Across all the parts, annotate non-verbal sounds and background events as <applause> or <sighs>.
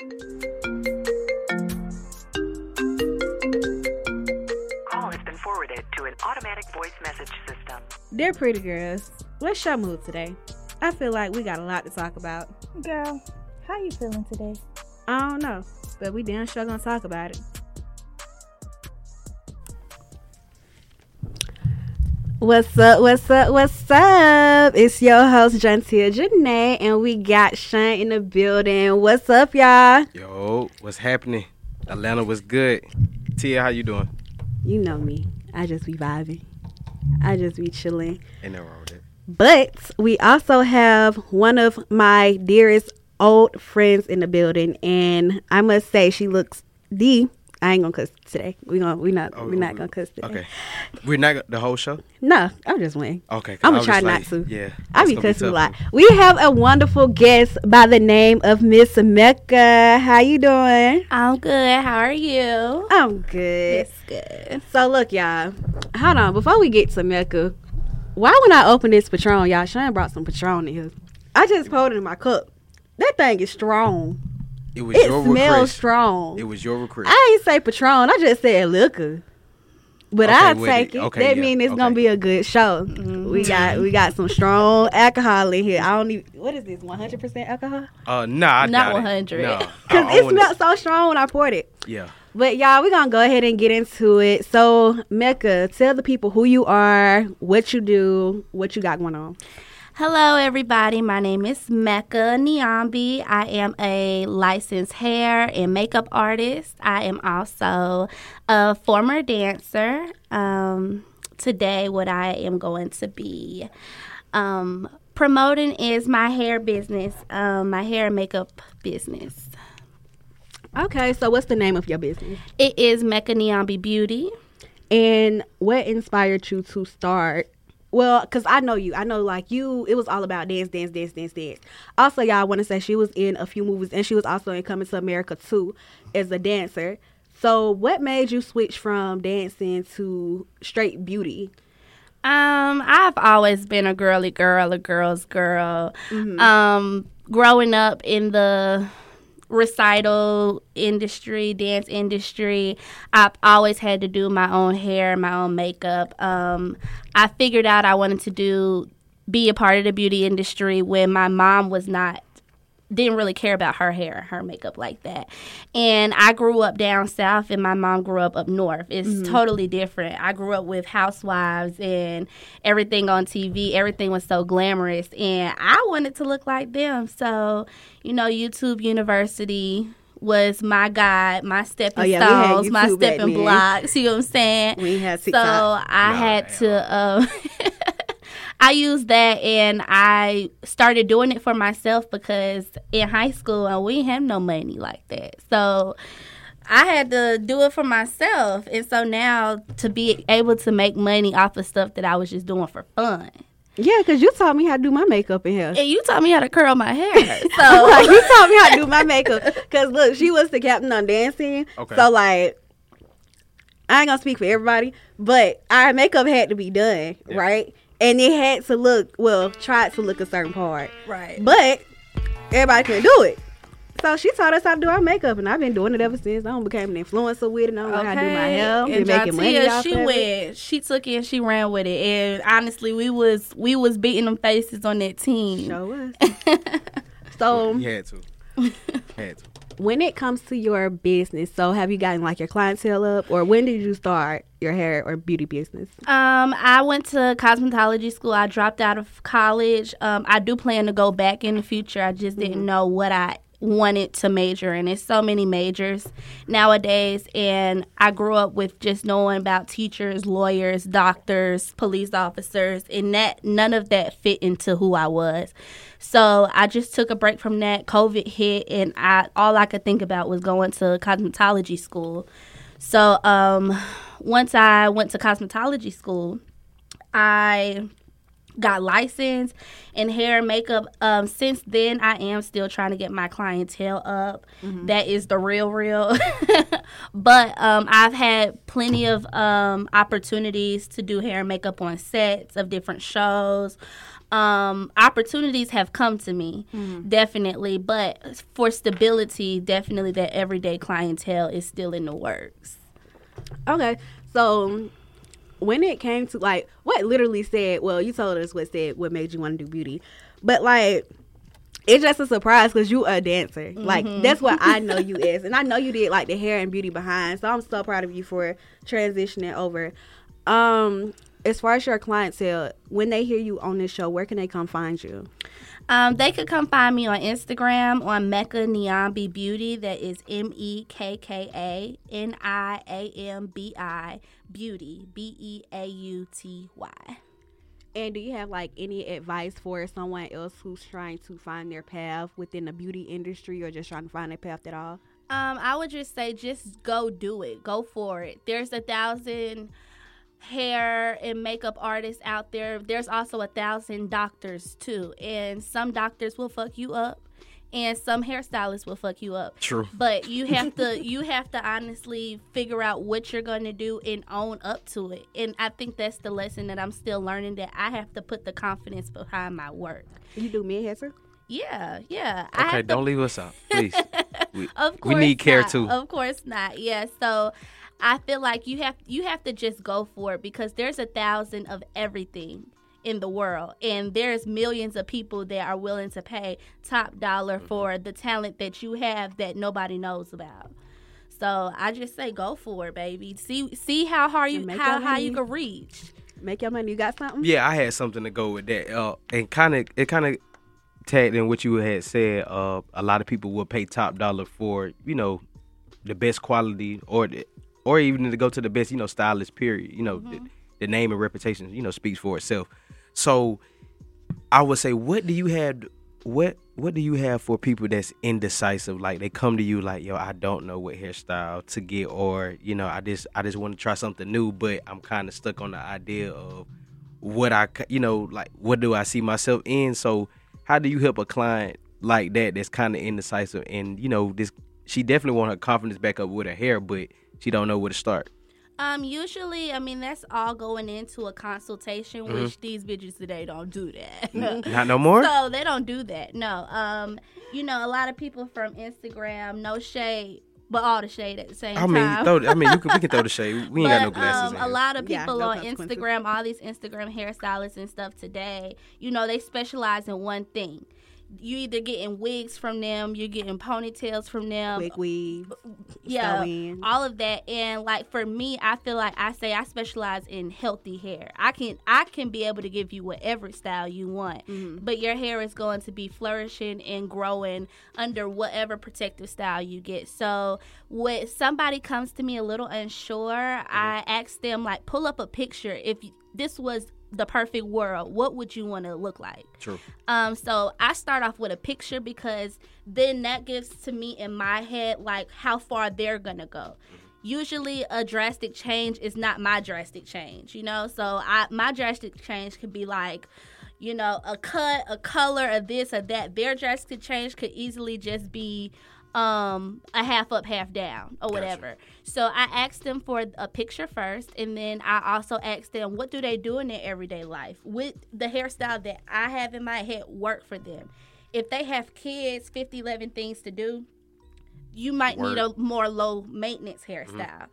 Call has been forwarded to an automatic voice message system. Dear pretty girls, what's your mood today? I feel like we got a lot to talk about. Girl, how you feeling today? I don't know, but we damn sure gonna talk about it. What's up? What's up? What's up? It's your host Jontia Janee, and we got Shine in the building. What's up, y'all? Yo, what's happening? Atlanta was good. Tia, how you doing? You know me. I just be vibing. I just be chilling. Ain't nothing wrong with that. But we also have one of my dearest old friends in the building, and I must say she looks the. I ain't gonna cuss today. We gonna we not Oh, we not gonna cuss today. Okay. We're not the whole show? No, I'm just waiting. Okay, I'm gonna try just not to. Yeah. I that's be gonna cussing a lot. We have a wonderful guest by the name of Miss Mekka. How you doing? I'm good. How are you? I'm good. It's good. So look, y'all. Hold on. Before we get to Mekka, why when I open this Patron, y'all, Shane brought some Patron in here. I just poured it in my cup. That thing is strong. It was It your smells request. strong. It was your request. I ain't say Patron. I just said liquor. But Okay, I take it. it. Okay, that yeah, mean it's gonna be a good show. We got we got some strong alcohol in here. I don't even. What is this? One hundred percent alcohol? uh, nah, I Not 100. No. <laughs> Cause I- I it wanna- smelled so strong when I poured it. Yeah. But y'all, we're gonna go ahead and get into it. So Mekka, tell the people who you are, what you do, what you got going on. Hello, everybody. My name is Mekka Niambi. I am a licensed hair and makeup artist. I am also a former dancer. Um, today, what I am going to be um, promoting is my hair business, um, my hair and makeup business. Okay, so what's the name of your business? It is Mekka Niambi Beauty. And what inspired you to start? Well, because I know you. I know, like, you, it was all about dance, dance, dance, dance, dance. Also, y'all, I want to say she was in a few movies and she was also in Coming to America too as a dancer. So, what made you switch from dancing to straight beauty? Um, I've always been a girly girl, a girl's girl. Um, growing up in the recital industry, dance industry, I've always had to do my own hair, my own makeup. Um, I figured out I wanted to do be a part of the beauty industry when my mom was not didn't really care about her hair, and her makeup like that. And I grew up down south and my mom grew up up north. It's totally different. I grew up with housewives and everything on TV. Everything was so glamorous and I wanted to look like them. So, you know, YouTube University was my guide, my stepping Oh, yeah, stones, my stepping blocks. You know what I'm saying? We ain't had So I Nah, had hell. to. Um, <laughs> I used that and I started doing it for myself because in high school and we didn't have no money like that. So I had to do it for myself. And so now to be able to make money off of stuff that I was just doing for fun. Yeah, because you taught me how to do my makeup in here. And you taught me how to curl my hair. <laughs> So <laughs> like, you taught me how to do my makeup. Cause look, she was the captain on dancing. Okay. So like, I ain't gonna speak for everybody, but our makeup had to be done, Yeah. right? And it had to look well, tried to look a certain part, Right. but everybody couldn't do it. So she taught us how to do our makeup, and I've been doing it ever since. I don't became an influencer with it. I know how to do my hair. Been And making money Jontia, off she of it. went, she took it and she ran with it. And honestly, we was we was beating them faces on that team. Sure was. <laughs> so You had to. had to. When it comes to your business, so have you gotten like your clientele up, or when did you start your hair or beauty business? Um, I went to cosmetology school. I dropped out of college. Um, I do plan to go back in the future. I just didn't know what I wanted to major in. There's so many majors nowadays, and I grew up with just knowing about teachers, lawyers, doctors, police officers, and that none of that fit into who I was. So I just took a break from that. COVID hit, and I all I could think about was going to cosmetology school. So um, once I went to cosmetology school, I got licensed in hair and makeup. Um, since then, I am still trying to get my clientele up. That is the real, real. <laughs> but um, I've had plenty of um, opportunities to do hair and makeup on sets of different shows. Um, opportunities have come to me, definitely. But for stability, definitely that everyday clientele is still in the works. Okay, so when it came to like what literally said, well, you told us what said what made you want to do beauty, but like it's just a surprise because you a dancer. Like that's what I know <laughs> you is, and I know you did like the hair and beauty behind. So I'm so proud of you for transitioning over. Um, as far as your clientele, when they hear you on this show, where can they come find you? Um, they could come find me on Instagram on Mekka Niambi Beauty. That is M E K K A N I A M B I Beauty B E A U T Y. And do you have like any advice for someone else who's trying to find their path within the beauty industry or just trying to find their path at all? Um, I would just say just go do it. Go for it. There's a thousand hair and makeup artists out there. There's also a thousand doctors too. And some doctors will fuck you up and some hairstylists will fuck you up. True. But you <laughs> have to you have to honestly figure out what you're going to do and own up to it. And I think that's the lesson that I'm still learning that I have to put the confidence behind my work. You do men hair too? Yeah, yeah. I Okay, have don't leave us out, please. <laughs> We, of we course need care not. too. Of course not. Yeah. So I feel like you have you have to just go for it because there's a thousand of everything in the world and there's millions of people that are willing to pay top dollar Mm-hmm. for the talent that you have that nobody knows about. So I just say go for it, baby. See see how hard you make how your high you can reach. Make your money. You got something? Yeah, I had something to go with that. Uh, and kind of it kind of tagged in what you had said. Uh, a lot of people will pay top dollar for you know the best quality or the, or even to go to the best you know stylist. Period. You know mm-hmm. the, the name and reputation you know speaks for itself. So I would say, what do you have? What what do you have for people that's indecisive? Like they come to you like, yo, I don't know what hairstyle to get, or you know, I just I just want to try something new, but I'm kind of stuck on the idea of what I you know, like what do I see myself in? So how do you help a client like that that's kind of indecisive and you know this? She definitely want her confidence back up with her hair, but she don't know where to start. Um, usually, I mean, that's all going into a consultation, Mm-hmm. which these bitches today don't do that. Not no more. <laughs> So they don't do that. No. Um, you know, a lot of people from Instagram, no shade, but all the shade at the same I mean, time. throw, I mean, you can, we can throw the <laughs> shade. We ain't got no glasses. um, a lot of Yeah, people no on. Instagram, all these Instagram hairstylists and stuff today, you know, they specialize in one thing. You either getting wigs from them, you're getting ponytails from them, wig weave. yeah, sew in. all of that. And like for me, I feel like I say I specialize in healthy hair. I can I can be able to give you whatever style you want, Mm-hmm. but your hair is going to be flourishing and growing under whatever protective style you get. So when somebody comes to me a little unsure, I ask them like pull up a picture. If you, this was the perfect world, what would you want to look like? True. Um, so I start off with a picture because then that gives to me in my head like how far they're gonna go. Usually a drastic change is not my drastic change, you know. So I my drastic change could be like, you know, a cut, a color, a this, or that. Their drastic change could easily just be um a half up half down or whatever. So i asked them for a picture first and then i also asked them what do they do in their everyday life? With the hairstyle that i have in my head work for them. If they have kids 50 11 things to do you might need a more low maintenance hairstyle.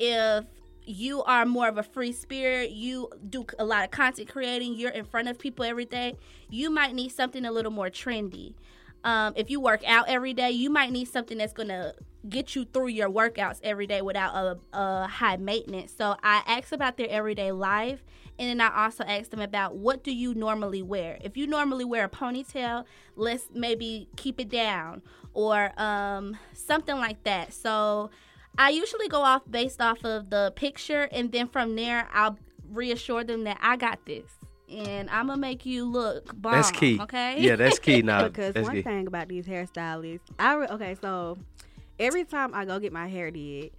If you are more of a free spirit you do a lot of content creating you're in front of people every day you might need something a little more trendy um, if you work out every day, you might need something that's gonna get you through your workouts every day without a, a high maintenance. So I ask about their everyday life, and then I also ask them about what do you normally wear. If you normally wear a ponytail, let's maybe keep it down or um, something like that. So I usually go off based off of the picture, and then from there I'll reassure them that I got this. And I'm gonna make you look bomb. That's key. Okay. Yeah, that's key. <laughs> Now, because that's one key. thing about these hairstylists, I re- okay, so every time I go get my hair did,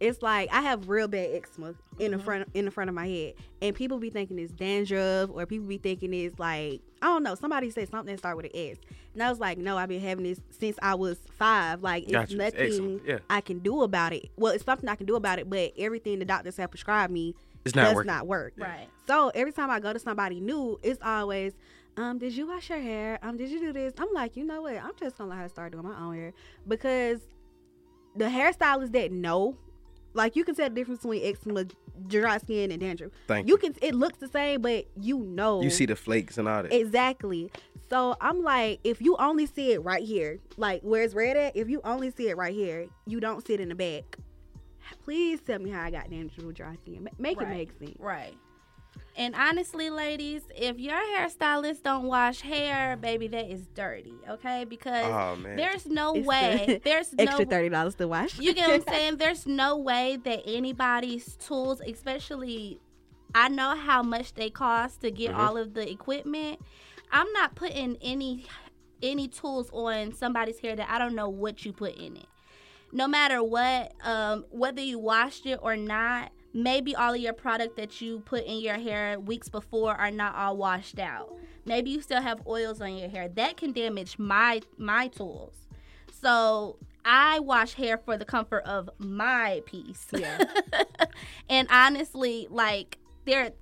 it's like I have real bad eczema in the mm-hmm. front in the front of my head, and people be thinking it's dandruff, or people be thinking it's like I don't know. Somebody said something that start with an S, and I was like, no, I've been having this since I was five. Like it's Gotcha. Nothing eczema, yeah. I can do about it. Well, it's something I can do about it, but everything the doctors have prescribed me It's not does working. not work. Right. So every time I go to somebody new, it's always, um, did you wash your hair? Um, did you do this? I'm like, you know what? I'm just gonna let her start doing my own hair because the hairstylists that know, like you can tell the difference between eczema, dry skin, and dandruff. Thank you you. can. It looks the same, but you know. You see the flakes and all that. Exactly. So I'm like, if you only see it right here, like where it's red at, if you only see it right here, you don't see it in the back. Please tell me how I got dandruff with dry skin. Ma- Make it make sense. Right. And honestly, ladies, if your hairstylist don't wash hair, baby, that is dirty. Okay, because Oh, there's no It's way, the <laughs> there's Extra no thirty dollars to wash. You get what I'm <laughs> saying? There's no way that anybody's tools, especially I know how much they cost to get Mhm. all of the equipment. I'm not putting any any tools on somebody's hair that I don't know what you put in it. No matter what, um, whether you washed it or not, maybe all of your product that you put in your hair weeks before are not all washed out. Maybe you still have oils on your hair. That can damage my my tools. So I wash hair for the comfort of my piece. Yeah. <laughs> and honestly, like there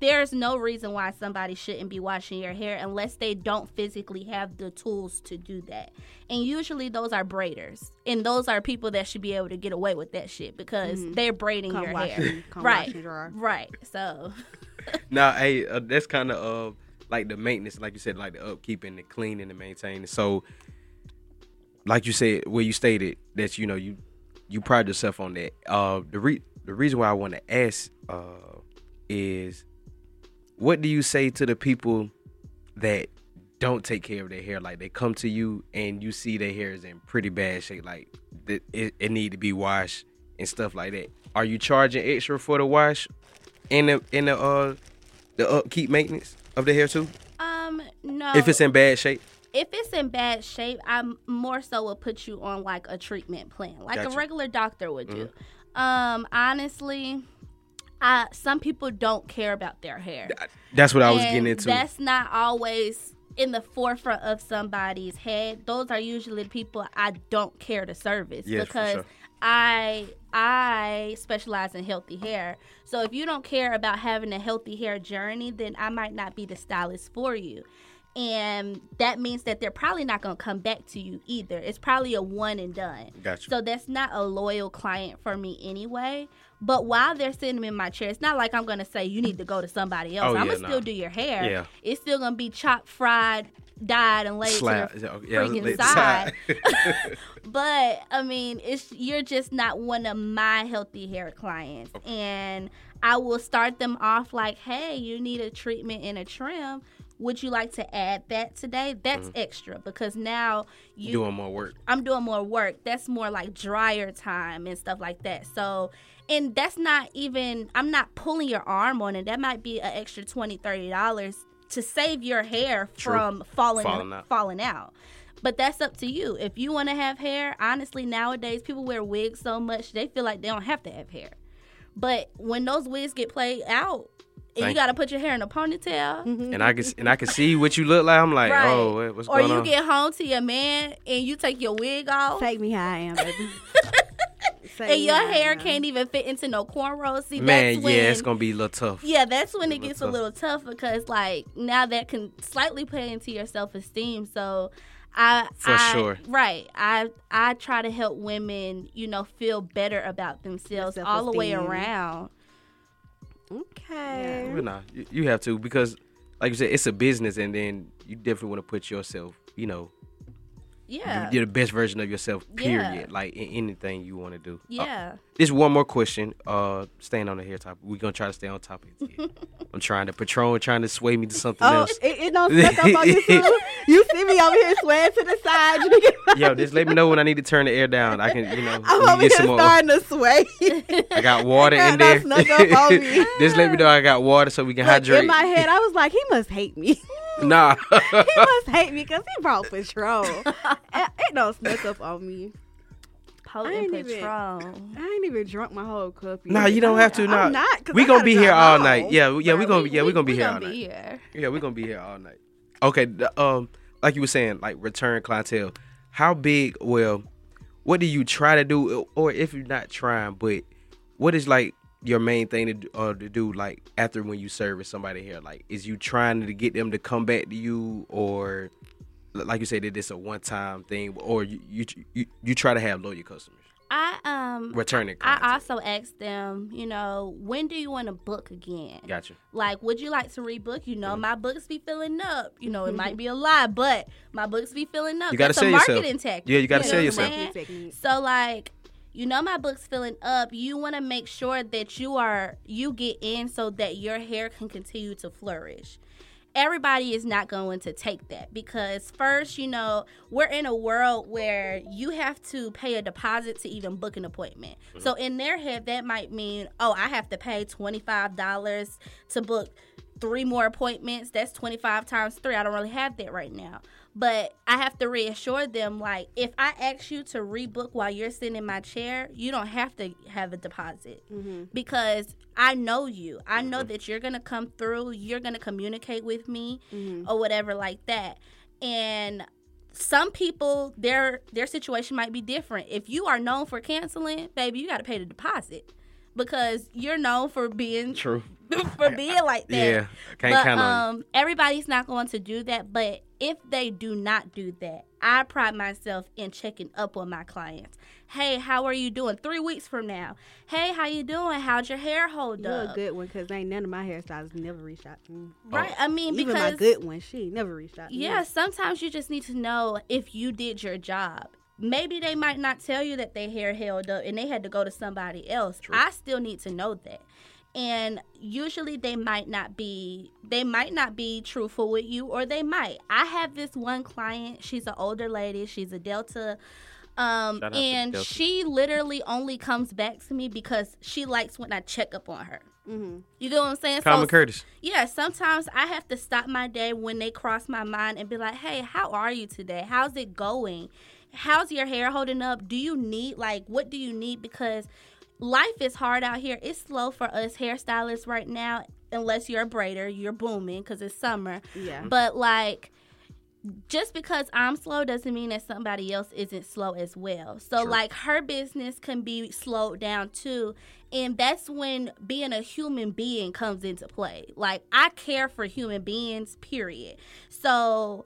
there's no reason why somebody shouldn't be washing your hair unless they don't physically have the tools to do that. And usually those are braiders. And those are people that should be able to get away with that shit because they're braiding Come your hair. come right. wash. Right. So <laughs> Now, hey, uh, that's kind of uh, like the maintenance, like you said, like the upkeep and the cleaning and the maintaining. So, like you said, where you stated that you know you you pride yourself on that. Uh, the re- the reason why I want to ask uh, is, what do you say to the people that don't take care of their hair? Like they come to you and you see their hair is in pretty bad shape, like it, it need to be washed and stuff like that. Are you charging extra for the wash and the and the uh the upkeep maintenance of the hair too? um no If it's in bad shape, if it's in bad shape, I more so will put you on like a treatment plan, like Gotcha. a regular doctor would do. Um, honestly, I some people don't care about their hair. that's what I was And getting into. That's not always in the forefront of somebody's head. Those are usually the people I don't care to service Yes, because sure. I I specialize in healthy hair. So if you don't care about having a healthy hair journey, then I might not be the stylist for you. And that means that they're probably not going to come back to you either. It's probably a one and done. Gotcha. So that's not a loyal client for me anyway. But while they're sitting in my chair, it's not like I'm going to say you need to go to somebody else. Oh, I'm yeah, going to still nah. do your hair. Yeah. It's still going to be chopped, fried, dyed, and laid Slap, to the yeah, freaking side. <laughs> <laughs> but I mean, it's you're just not one of my healthy hair clients, and I will start them off like, "Hey, you need a treatment and a trim. Would you like to add that today? That's extra because now you Mm-hmm. Doing more work. I'm doing more work. That's more like dryer time and stuff like that. So, and that's not even, I'm not pulling your arm on it. That might be an extra $20, $30 to save your hair True. from falling, Falling out. falling out. But that's up to you. If you want to have hair, honestly, nowadays people wear wigs so much they feel like they don't have to have hair. But when those wigs get played out, and you got to put your hair in a ponytail, and I can and I can see what you look like. I'm like, right? oh, what- what's or going you get home to your man and you take your wig off. Take me how I am, baby. <laughs> Take and your how hair am. can't even fit into no cornrows. See, Man, that's when, yeah, it's gonna be a little tough. yeah, that's when it little gets a little tough because like now that can slightly play into your self esteem. So, I For I- sure. right. I I try to help women, you know, feel better about themselves all the way around. Okay. Well, nah, you, you have to because, like you said, it's a business, and then you definitely want to put yourself, you know, Yeah, you're the best version of yourself. Period. Yeah. Like in anything you want to do. Uh, yeah. Just one more question. Uh, staying on the hair topic, we're gonna try to stay on topic. <laughs> I'm trying to Patron, trying to sway me to something Oh, else. it, it don't suck up on <laughs> you. You see me over here swaying to the side. Yo, just let me know when I need to turn the air down. I can, you know, I'm over here some more. starting to sway. I got water in there. done snuck up on me. <laughs> just let me know I got water so we can hydrate. in my head, I was like, he must hate me. nah. he must hate me because he brought Patron. it, it don't snuck up on me. Potent ain't even- <laughs> I ain't even drunk my whole cup. Yet. Nah, you don't have to. I'm Nah, not. 'cause we I gonna be here all night. Yeah, yeah, we gonna yeah we gonna be here all night. Yeah, we gonna be here all night. Okay, the, um, like you were saying, like return clientele. How big? Well, what do you try to do, or if you're not trying, but what is like your main thing to do, uh, to do like after when you service somebody here? Like, is you trying to get them to come back to you, or like you said that it's a one time thing, or you, you you you try to have loyal customers, I um returning clientele? I also asked them, you know, when do you want to book again? Gotcha. Like, would you like to rebook? You Mm-hmm. know, my books be filling up. You know, it might be a lie, but my books be filling up. You gotta That's sell a yourself. marketing tactic. Yeah, you gotta know sell yourself. Marketing technique. So like, you know my book's filling up. You want to make sure that you are you get in so that your hair can continue to flourish. Everybody is not going to take that because first, you know, we're in a world where you have to pay a deposit to even book an appointment. So mm-hmm. in their head that might mean, "Oh, I have to pay $25 to book three more appointments. That's 25 times 3. I don't really have that right now." But I have to reassure them like if I ask you to rebook while you're sitting in my chair, you don't have to have a deposit mm-hmm. because I know you. I know mm-hmm. that you're going to come through, you're going to communicate with me mm-hmm. or whatever like that. And some people their their situation might be different. If you are known for canceling, baby, you got to pay the deposit because you're known for being True. <laughs> for being like that. Yeah, can't but count on um, everybody's not going to do that. But if they do not do that, I pride myself in checking up on my clients. Hey, how are you doing? Three weeks from now. Hey, how you doing? How'd your hair hold You're a up? good one because ain't none of my hairstylists never reached out to me. Right. I mean, Even because my good one, she never reached out to me. yeah, sometimes you just need to know if you did your job. Maybe they might not tell you that their hair held up and they had to go to somebody else. I still need to know that. And usually they might not be they might not be truthful with you or they might. I have this one client, she's an older lady, she's a Delta um Shout out to and Delta. she literally only comes back to me because she likes when I check up on her. Mm-hmm. You get what I'm saying? Common So- Curtis. yeah, sometimes I have to stop my day when they cross my mind and be like, "Hey, how are you today? How's it going? How's your hair holding up? Do you need like what do you need because life is hard out here. It's slow for us hairstylists right now unless you're a braider, you're booming cuz it's summer. Yeah. But like just because I'm slow doesn't mean that somebody else isn't slow as well. So True. like her business can be slowed down too. And that's when being a human being comes into play. Like I care for human beings, period. So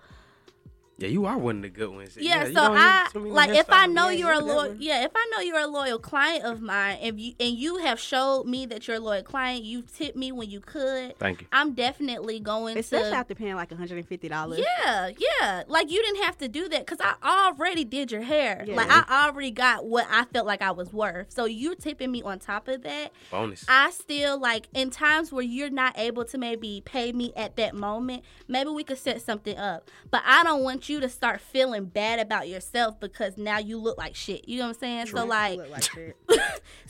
Yeah, you are one of the good ones. yeah, you so I use like if I know Yeah, you're a loyal never- yeah, if I know you're a loyal client of mine, if you and you have showed me that you're a loyal client, you tipped me when you could. Thank you. I'm definitely going to Especially to after paying like $150. yeah, yeah. Like you didn't have to do that because I already did your hair. Yeah. Like I already got what I felt like I was worth. So you tipping me on top of that. Bonus. I still like in times where you're not able to maybe pay me at that moment, maybe we could set something up. But I don't want you to start feeling bad about yourself because now you look like shit. You know what I'm saying? So like, Look like shit. <laughs>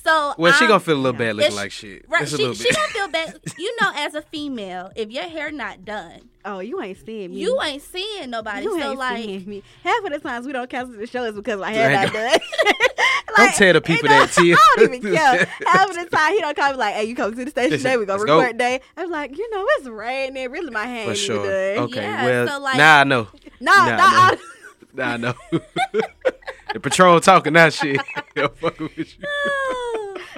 so well, she I'm- gonna um, feel a little bad looking It's- like shit. Right, Just a she, little she bit. don't feel bad. <laughs> You know, as a female, if your hair not done, Oh, you ain't seeing me. you ain't seeing nobody. You so ain't like, seeing me. Half of the times we don't cancel the show is because my hair not Right. done. <laughs> Don't tell the people you know, that, Tia. I don't even care. Half of the time he don't call me like, "Hey, you come to the station Listen, today? We gonna let's go. record today." I'm like, you know, it's raining. Really, my hair. For ain't sure. even done. Okay. Yeah, well, so, like- now I know. No, Nah, no, <laughs> nah. I know. <laughs> the Patron talking that shit. <laughs> Fucking with you.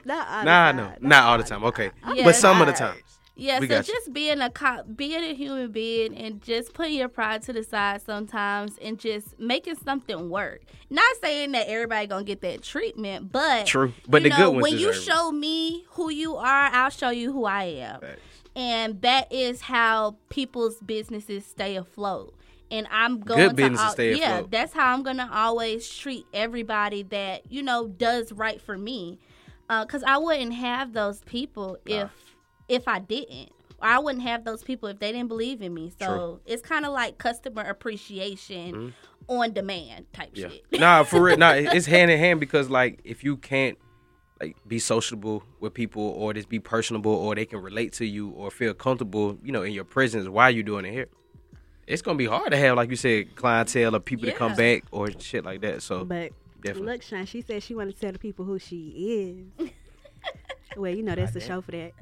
not all the Nah, I time. know. Not all the time. Okay. Yeah, but some of the times. Yeah, We so got you. just being a cop, being a human being, and just putting your pride to the side sometimes, and just making something work. Not saying that everybody gonna get that treatment, but True. But the know, good ones when you show me who you are, I'll show you who I am, Facts. and that is how people's businesses stay afloat. And I'm going to al- stay yeah, afloat. that's how I'm gonna always treat everybody that you know does right for me, uh, because I wouldn't have those people if if I didn't. I wouldn't have those people if they didn't believe in me. So True. it's kind of like customer appreciation mm-hmm. on demand type Yeah. shit. nah, for real. Nah, <laughs> it's hand in hand because like if you can't like be sociable with people or just be personable or they can relate to you or feel comfortable, you know, in your presence while you're doing it here. It's gonna be hard to have, like you said, clientele or people to come back or shit like that. So But Definitely. Look, Sean, she said she wanted to tell the people who she is. <laughs> well, you know that's the show for that.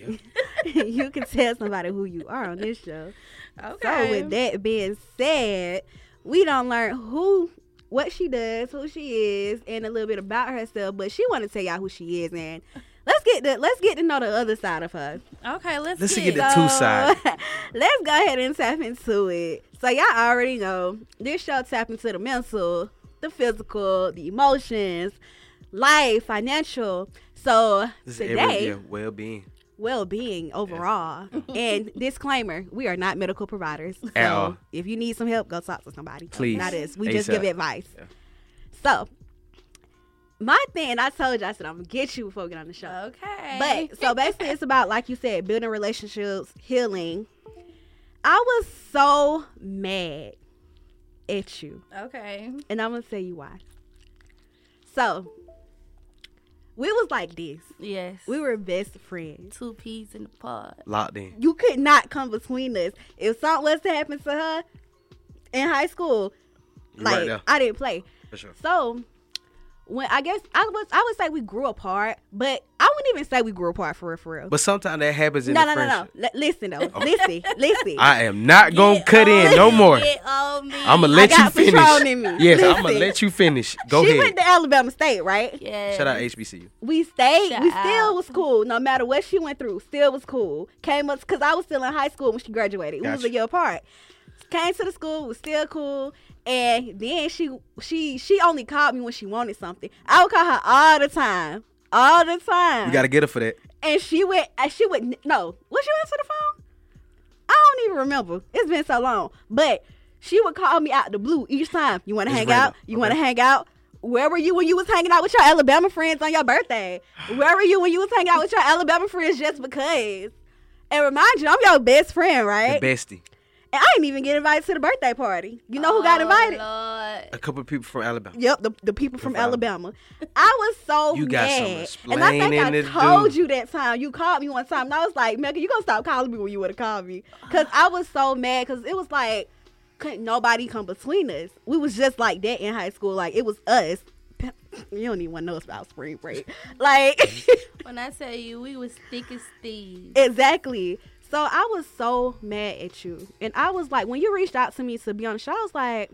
Yeah. <laughs> you can tell somebody who you are on this show. Okay. So with that being said, we don't learn who what she does, who she is, and a little bit about herself. But she want to tell y'all who she is, and let's get the let's get to know the other side of her. okay, let's, Let's get, get the two side. <laughs> let's go ahead and tap into it. So y'all already know this show tap into the mental, the physical, the emotions, life, financial. So This today, well-being. well-being overall. <laughs> and disclaimer: we are not medical providers. So At all. if you need some help, go talk to somebody. Please. not us. We just give advice. Yeah. So. My thing, I told you, I said I'm gonna get you before we get on the show. Okay. But so basically, it's about like you said, building relationships, healing. I was so mad at you, okay. and I'm gonna tell you why. So we was like this. Yes. We were best friends. two peas in the pod. Locked in. You could not come between us. If something was to happen to her in high school, You like right. I didn't play. For sure. So when I guess I was, I would say we grew apart, but I wouldn't even say we grew apart for real, for real. But sometimes that happens in no, the no, no, no. friendship. L- listen though. Listen, <laughs> listen. I am not gonna Get cut in no more. Get on me. I'm gonna let I you got finish. in me. Yes, I'm gonna let you finish. Go she ahead. went to Alabama State, right? Yeah. Shout out HBCU. We stayed. Shout we still out. was cool, no matter what she went through. Still was cool. Came up because I was still in high school when she graduated. We was a year apart. Came to the school, was still cool, and then she she she only called me when she wanted something. I would call her all the time, all the time. You gotta get her for that. and she went. And she would no. What she answer the phone? I don't even remember. It's been so long, but she would call me out the blue each time. You want to hang random. out? You want to hang out? Where were you when you was hanging out with your Alabama friends on your birthday? Where were you when you was hanging out with your Alabama friends just because? And remind you, I'm your best friend, right? The bestie. And I didn't even get invited to the birthday party. You know who got Oh, invited? Lord. A couple of people from Alabama. Yep, the, the people from From Alabama. I was so You got some mad. And I think I told do. you that time. You called me one time. And I was like, Mekka, you going to stop calling me when you would have called me. Because I was so mad. Because it was like, couldn't nobody come between us. We was just like that in high school. Like, it was us. <laughs> You don't even want to know about spring break. Like, <laughs> When I tell you we was thick as thieves. exactly. So I was so mad at you. And I was like, when you reached out to me to be on the show, I was like,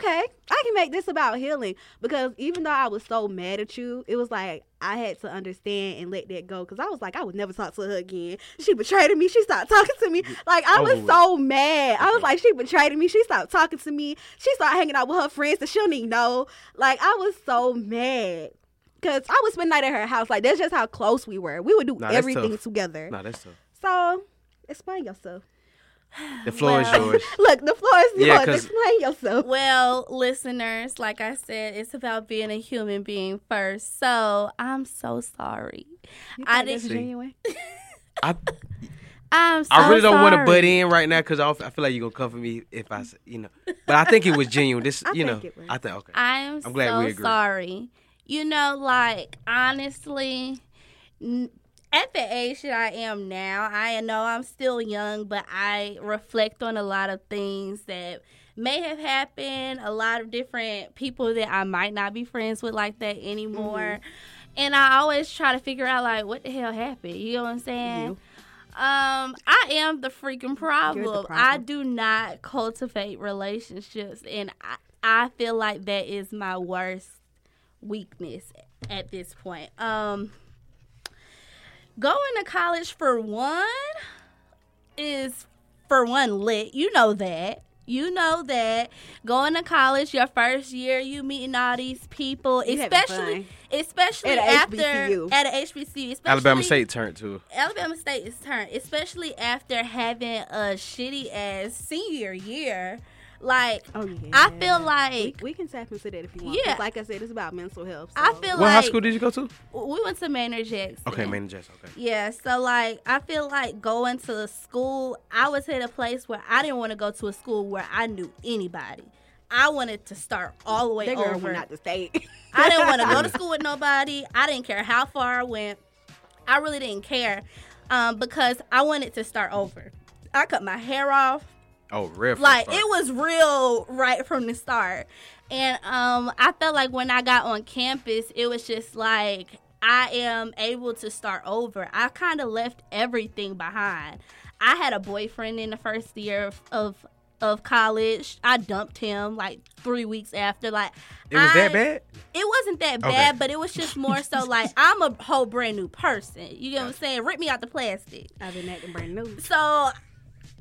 okay, I can make this about healing. Because even though I was so mad at you, it was like I had to understand and let that go. Because I was like, I would never talk to her again. She betrayed me. She stopped talking to me. <laughs> Like, I was oh. so mad. I was like, she betrayed me. She stopped talking to me. She started hanging out with her friends that she don't even know. Like, I was so mad. Because I would spend night at her house. Like, that's just how close we were. We would do Nah, everything together. Nah, that's tough. So, explain yourself. The floor Well- is yours. <laughs> Look, the floor is Yeah, yours. 'cause- Explain yourself. Well, listeners, like I said, it's about being a human being first. So I'm so sorry. You I didn't- genuine? <laughs> I I'm so I really don't want to butt in right now because I I feel like you're gonna come for me if I, s- you know. But I think it was genuine. This, <laughs> I you know, think it was. I think okay. I am I'm glad so we agree. sorry. You know, like honestly, n- at the age that I am now, I know I'm still young, but I reflect on a lot of things that may have happened. A lot of different people that I might not be friends with like that anymore. Mm-hmm. And I always try to figure out like what the hell happened. You know what I'm saying? You. Um, I am the freaking problem. I problem. do not cultivate relationships, and I, I feel like that is my worst weakness at this point. Um, going to college for one is for one lit. You know that. You know that going to college your first year, you meeting all these people, You especially especially At a after HBCU. at a HBCU, especially Alabama State turned to. Alabama State is turned, especially after having a shitty ass senior year. Like, Oh yeah. I feel like we can tap into that if you want. Yeah. Like I said, it's about mental health. I so- feel What like high school did you go to? we went to Maynard Jackson. Okay, Main Jess. Okay. Yeah, so like I feel like going to school, I was at a place where I didn't want to go to a school where I knew anybody. I wanted to start all the way that girl over. went out the state. <laughs> I didn't want to go to <laughs> school with nobody. I didn't care how far I went. I really didn't care um, because I wanted to start over. I cut my hair off. Oh, real. like it was real right from the start and um i felt like when i got on campus it was just like i am able to start over i kind of left everything behind i had a boyfriend in the first year of, of of college i dumped him like three weeks after like It was I- that bad. it wasn't that Okay. bad, but it was just more so <laughs> like I'm a whole brand new person. You get what I'm saying? Rip me out the plastic. I've been acting brand new. So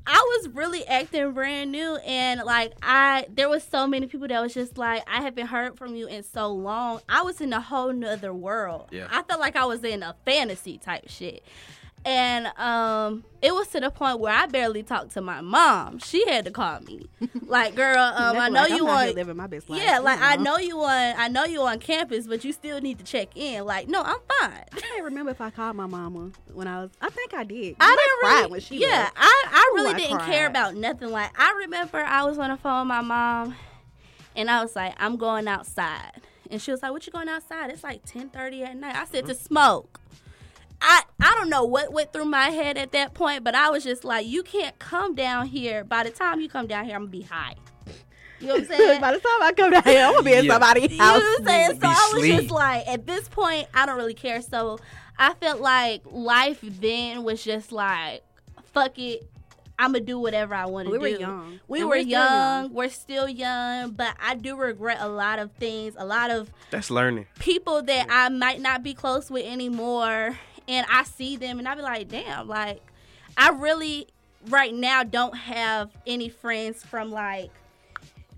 I was really acting brand new and like I there was so many people that was just like I haven't heard from you in so long. I was in a whole nother world. Yeah. I felt like I was in a fantasy type shit. And um it was to the point where I barely talked to my mom. She had to call me. <laughs> Like, girl, um, I know like, you I'm out here want living my best life. yeah, like I know you on I know you on campus, but you still need to check in. Like, no, I'm fine. I can't remember if I called my mama when I was. I think I did. I I didn't really, when she. yeah, left. I, I Ooh, really I didn't cried. care about nothing. Like I remember I was on the phone with my mom, and I was like, I'm going outside, and she was like, What you going outside? It's like 10:30 at night. I said to smoke. I I don't know what went through my head at that point, but I was just like, You can't come down here. By the time you come down here, I'm gonna be high. You know what I'm <laughs> saying? By the time I come down here, I'm gonna be in Yeah. somebody's You know house. what I'm saying? So Be I was sleep. just like, at this point, I don't really care. So I felt like life then was just like, fuck it. I'm gonna do whatever I want to do. We do. were young. We And were we're young. young. We're still young, but I do regret a lot of things. A lot of That's learning. people that I might not be close with anymore, and I see them, and I be like, damn, like I really right now don't have any friends from like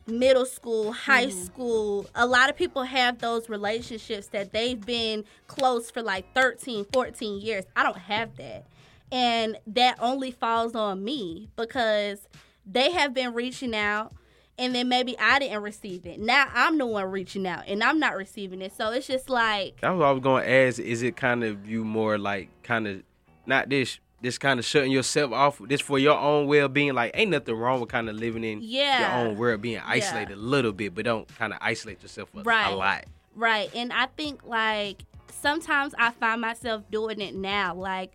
middle school, high mm-hmm. school. A lot of people have those relationships that they've been close for like 13, 14 years. I don't have that. And that only falls on me because they have been reaching out and then maybe I didn't receive it. Now I'm the one reaching out and I'm not receiving it. So it's just like That was what I was going to ask. Is it kind of you more like kind of not this, this kind of shutting yourself off, this for your own well being? Like, ain't nothing wrong with kind of living in Yeah. your own world, being isolated a little bit, but don't kind of isolate yourself a, Right. a lot. Right. And I think like sometimes I find myself doing it now. Like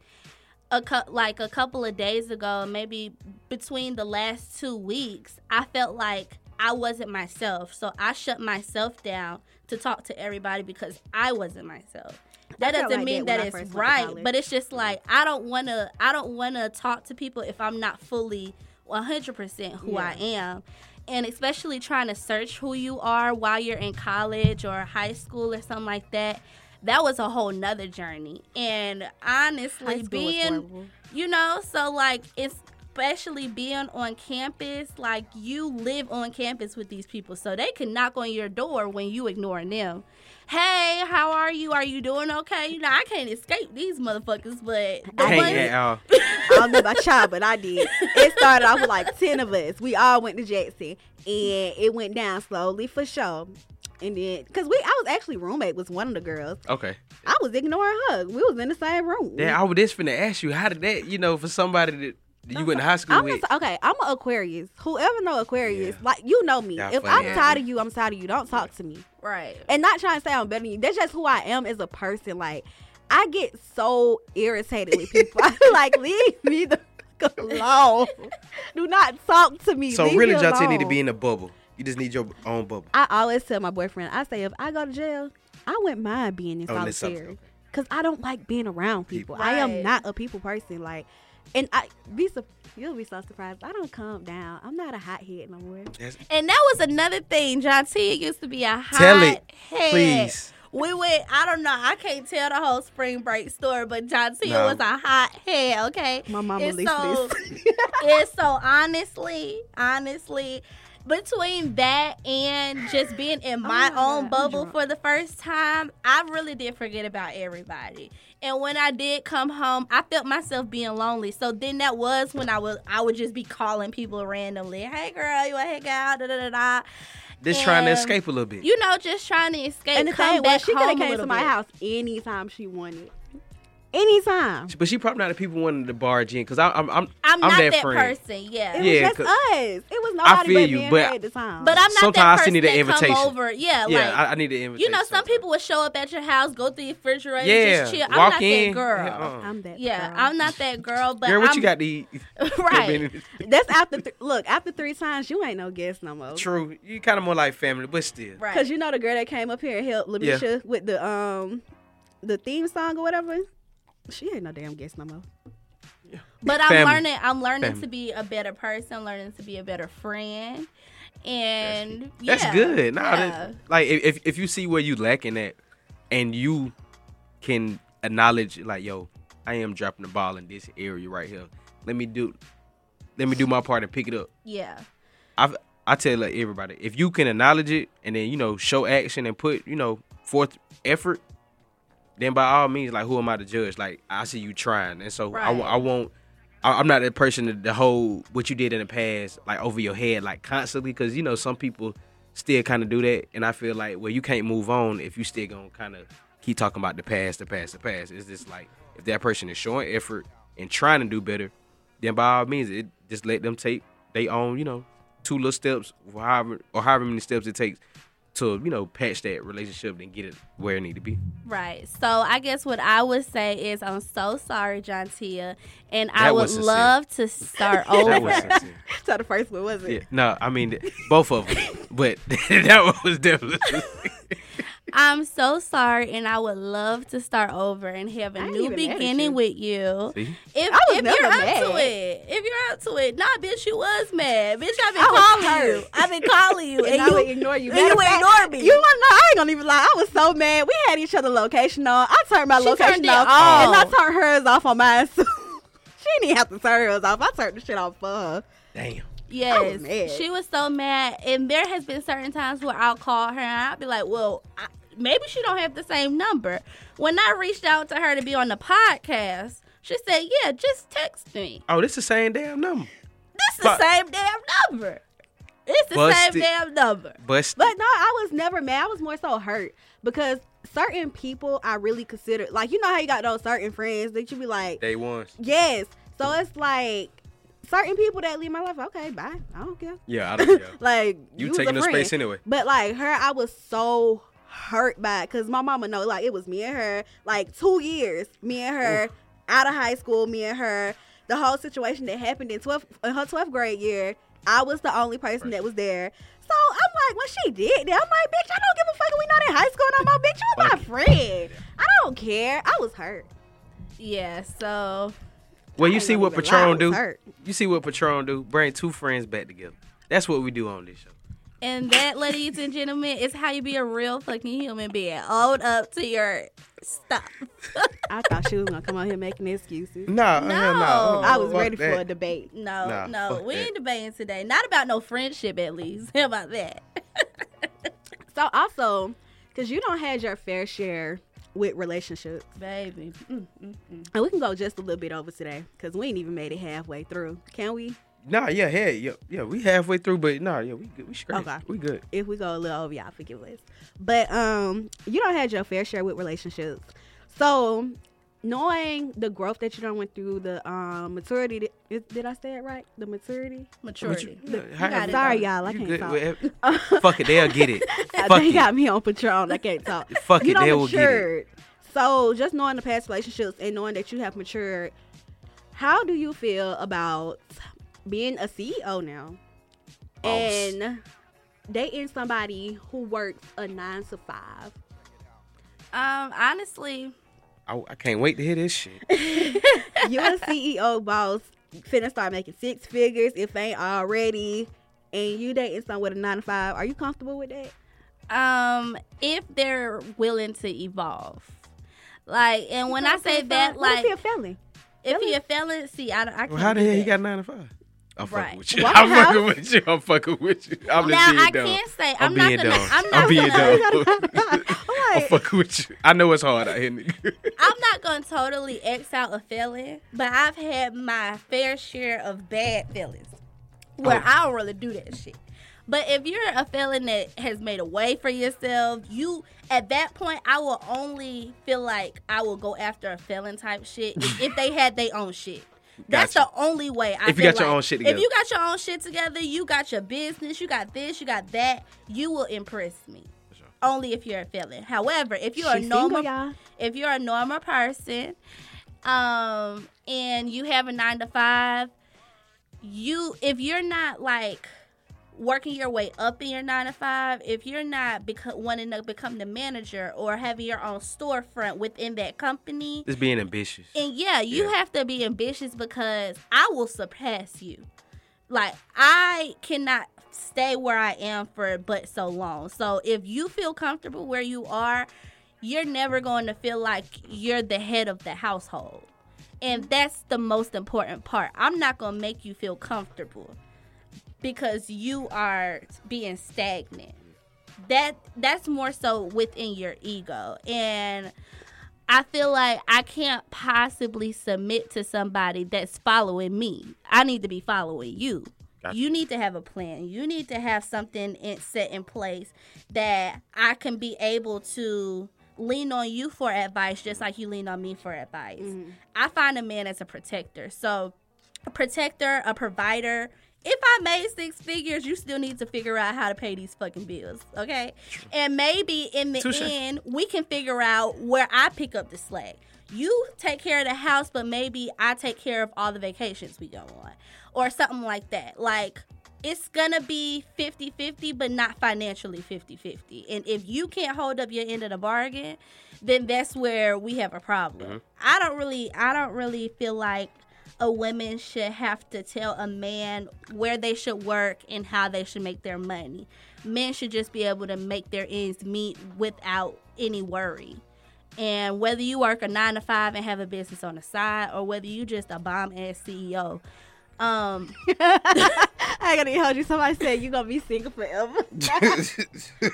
a cou- like a couple of days ago, maybe between the last 2 weeks, I felt like I wasn't myself. So I shut myself down to talk to everybody because I wasn't myself. That doesn't like mean that that it's first went to right, but it's just like I don't want to I don't want to talk to people if I'm not fully 100% who I am and especially trying to search who you are while you're in college or high school or something like that that was a whole nother journey and honestly High school was being you know so like it's especially being on campus like you live on campus with these people so they can knock on your door when you ignoring them hey how are you are you doing okay you know i can't escape these motherfuckers but the Can't ones- at all. <laughs> I don't know about y'all, but I did. It started off with like ten of us. We all went to Jackson, and it went down slowly for sure. And then, cause we, I was actually roommate with one of the girls. Okay. I was ignoring her. We was in the same room. Yeah, I was just finna ask you, how did that, you know, for somebody that you went to high school I'm with? a, okay. I'm an Aquarius. Whoever know Aquarius, Yeah. like you know me. Y'all if I'm ass. tired of you, I'm tired of you. Don't talk to me. right And not trying to say I'm better than you. That's just who I am as a person. Like I get so irritated with people. <laughs> Like leave me the fuck alone. <laughs> Do not talk to me. so Leave really, me Jonte need to be in a bubble. You just need your own bubble. I always tell my boyfriend, I say if I go to jail, I wouldn't mind being in Oh, solitary. stop. Cause I don't like being around people. People. I am not a people person. Like, and I be su- you'll be so surprised. I don't calm down. I'm not a hot head no more. That's, And that was another thing. John T used to be a hot Tell it, head. please. We went. I don't know. I can't tell the whole spring break story, but John T No. was a hot head. Okay. My mama And listens so, to this. <laughs> and so honestly, honestly, between that and just being in my, my own God, bubble for the first time, I really did forget about everybody. And when I did come home, I felt myself being lonely. So then that was when I would I would just be calling people randomly. Hey girl, you wanna hang out? Da, da, da, da. just trying to escape a little bit. You know, just trying to escape. and the come thing was, back she could home have a came to my bit. house anytime she wanted. Anytime. But she probably not the people wanting to barge in because I'm I'm I'm, I'm, not that, friend. person. Yeah. It Yeah, was just us. It was nobody feel but you, me and but- her at the time. But I'm not Sometimes that I person still need an invitation. come over. Yeah, yeah, like I, I need an invitation. you know, some sometimes. people would show up at your house, go through your refrigerator, yeah just chill. I'm walk not in. that girl. Yeah, uh-uh. I'm that. Yeah, girl. I'm not that girl. But Girl, what I'm, you got to eat? <laughs> Right. That's after. Th- look, after three times, you ain't no guest no more. True, you kind of more like family, but still. Right. Cause you know the girl that came up here and helped Yeah. Lamisha with the um the theme song or whatever. She ain't no damn guest no more. But I'm Family. learning. I'm learning Family. to be a better person. Learning to be a better friend. And That's yeah, good. Nah, yeah. that- like if if- if you see where you lacking at, and you can acknowledge like, yo, I am dropping the ball in this area right here. Let me do, let me do my part and pick it up. yeah. I I tell like everybody, if you can acknowledge it and then you know show action and put you know forth effort, then by all means, like who am I to judge? Like I see you trying, and so I, Right. I won't. I- I'm not that person to, to hold what you did in the past like over your head like constantly because you know some people still kind of do that, and I feel like well you can't move on if you still gonna kind of keep talking about the past, the past, the past. It's just like if that person is showing effort and trying to do better, then by all means, it just let them take they own you know two little steps, or however or however many steps it takes to you know patch that relationship and get it where it need to be. Right. So I guess what I would say is I'm so sorry, Jontia, and I would sincere. love to start <laughs> That over. was. <laughs> So the first one was it? Yeah, no, I mean both of them, but <laughs> that one was definitely. I'm so sorry, and I would love to start over and have a new even mad at beginning you. with you. See? If, I was if never you're up to it, if you're up to it, nah, bitch, you was mad, bitch. I've been I calling you. I've been calling you, <laughs> And, and, you would ignore you. and you Matter of fact, ignore me. You wanna know? I ain't gonna even lie. I was so mad. We had each other location on. I turned my She location turned off, off. and I turned hers off on mine. So <laughs> she didn't have to turn hers off. I turned the shit off for her. Damn. Yes, mad. she was so mad, and there has been certain times where I'll call her and I'll be like, "Well, I, maybe she don't have the same number." When I reached out to her to be on the podcast, she said, "Yeah, just text me. Oh, this is the same damn number. This is the But- same damn number. It's the Busted. same damn number." But, But no, I was never mad. I was more so hurt because certain people I really consider like you know how you got those certain friends that you be like, day one. yes. So it's like certain people that leave my life. Okay, bye. I don't care. Yeah, I don't care. <laughs> Like You was taking the space anyway. But like her, I was so hurt by because my mama know like it was me and her like two years, me and her out of high school, me and her. The whole situation that happened in 12th in her 12th grade year, I was the only person Right. that was there. So I'm like, when she did that, I'm like, bitch, I don't give a fuck. if We not in high school no more, bitch. You was my friend. I don't care. I was hurt. Yeah, so Well, you see what even lie, Patron do. hurt. You see what Patron do. Bring two friends back together. That's what we do on this show. And that, ladies and gentlemen, is how you be a real fucking human being. Own up to your stuff. I thought she was gonna come out here making excuses. Nah, No. no. I was Fuck ready for a debate. No, Nah, no, we that. ain't debating today. Not about no friendship, at least. <laughs> How about that? <laughs> So also, because you don't had your fair share with relationships, Baby. Mm, mm, mm. and we can go just a little bit over today because we ain't even made it halfway through. Can we? Nah, yeah, hey, yeah, yeah. We halfway through, but nah, yeah, we good. We straight. Okay. We good. If we go a little over, y'all forgive us. But um, you don't had your fair share with relationships. So knowing the growth that you done went through, the um maturity. Did, did I say it right? The maturity. Maturity. Yeah, You got it, Sorry, though. y'all. I You can't good talk. <laughs> Fuck it, they'll get it. <laughs> Fuck they it. got me on Patron. I can't talk. Fuck you it, know, they will get it. So just knowing the past relationships and knowing that you have matured, how do you feel about being a CEO now Boss. and dating somebody who works a nine to five? Um, honestly, I, I can't wait to hear this shit. <laughs> You're a CEO boss, finna start making six figures if ain't already, and you dating someone with a nine to five. Are you comfortable with that? um, if they're willing to evolve, like, and when I say that, what if like, he a felon? if he a felon, see, I, don't- I can't. Well, how the do hell he got nine to five? I'm Right. fucking with you. <laughs> I'm House. fucking with you. I'm fucking with you. I'm Now being I dumb. can't say I'm I'm, not being gonna. dumb. I'm not I'm being gonna. dumb. <laughs> I'm I'm fucking with you. I know it's hard out here, nigga. I'm not gonna totally X out a felon, but I've had my fair share of bad feelings. where Oh. I don't really do that shit. But if you're a felon that has made a way for yourself, you at that point I will only feel like I will go after a felon type shit if, <laughs> if they had their own shit. That's Gotcha. the only way. I If you feel got your own shit together, If you got your own shit together, you got your business, you got this, you got that, you will impress me. sure. Only if you're a felon. However, if you're She a normal, y'all. if you're a normal person, um, and you have a nine to five, you if you're not like working your way up in your nine to five, if you're not beco- wanting to become the manager or having your own storefront within that company, Just being ambitious. and yeah, you Yeah. have to be ambitious because I will surpass you. Like I cannot stay where I am for but so long. So if you feel comfortable where you are, you're never going to feel like you're the head of the household. And that's the most important part. I'm not going to make you feel comfortable because you are being stagnant. That that's more so within your ego. And I feel like I can't possibly submit to somebody that's following me. I need to be following you. Gotcha. You need to have a plan. You need to have something in, set in place that I can be able to lean on you for advice just like you lean on me for advice. Mm-hmm. I find a man as a protector. So, a protector, a provider. If I made six figures, you still need to figure out how to pay these fucking bills, okay? And maybe in the Touche. end, we can figure out where I pick up the slack. You take care of the house, but maybe I take care of all the vacations we go on, or something like that. Like, it's gonna be 50 50, but not financially 50 50. And if you can't hold up your end of the bargain, then that's where we have a problem. Mm-hmm. I don't really, I don't really feel like a woman should have to tell a man where they should work and how they should make their money. Men should just be able to make their ends meet without any worry. And whether you work a nine to five and have a business on the side, or whether you just a bomb ass CEO, um, <laughs> I gotta hold you. Somebody said you gonna be single forever. <laughs>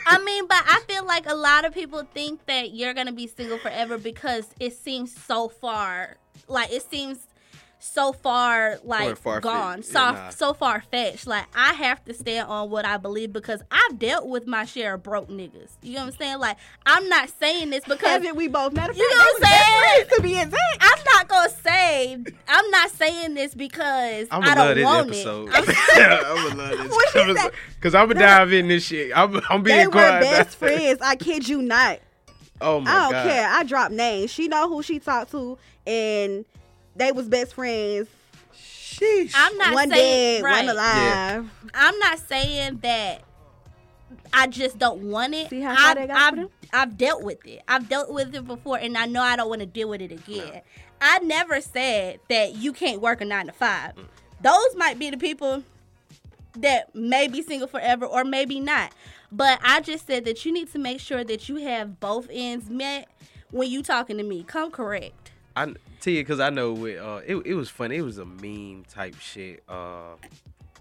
I mean, but I feel like a lot of people think that you're gonna be single forever because it seems so far, like it seems so far like far-fetched. gone, Yeah, so nah. so far fetched. Like I have to stand on what I believe because I've dealt with my share of broke niggas. You know what I'm saying? Like I'm not saying this because Haven't we both? Matter You know what I'm saying? friends, To be exact. I'm not gonna say I'm not saying this because I'm I gonna love don't this want episode. it. I'm <laughs> <laughs> I'm gonna love this <laughs> say? because I'm gonna dive in this shit. I'm, I'm being They were best friends. I kid you not. Oh my god. I don't god. care. I drop names. She know who she talked to, and they was best friends. Sheesh. I'm not one saying dead, right. one alive. I'm not saying that I just don't want it. See how I've, they got I've, them? I've dealt with it. I've dealt with it before, and I know I don't want to deal with it again. I never said that you can't work a nine to five. Mm. Those might be the people that may be single forever or maybe not. But I just said that you need to make sure that you have both ends met when you talking to me. Come correct. I tell you because I know uh, it, it was funny. It was a meme type shit. Uh,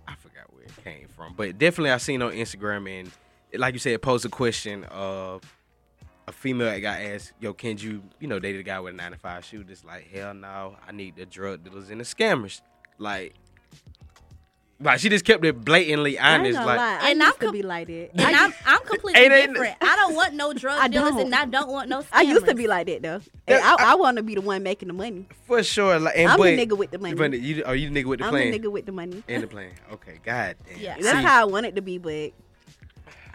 I forgot where it came from, but definitely I seen on Instagram and like you said, it posed a question. of a female that got asked, "Yo, can you, you know, date a guy with a nine to five?" Was just like, "Hell no, I need the drug dealers and the scammers." Like, like she just kept it blatantly I ain't honest. Like, lie. I And used I'm to be like that. And I, I'm I'm completely Ain't it- different. I don't want no drug <laughs> I dealers don't. and I don't want no scammers. I used to be like that though. And Yeah, I, I, want to be the one making the money. for sure. Like, and I'm but, the nigga with the money. But you are you the nigga with the I'm plan the nigga with the money. and the plan? Okay, god damn. Yeah. That's how I want it to be, but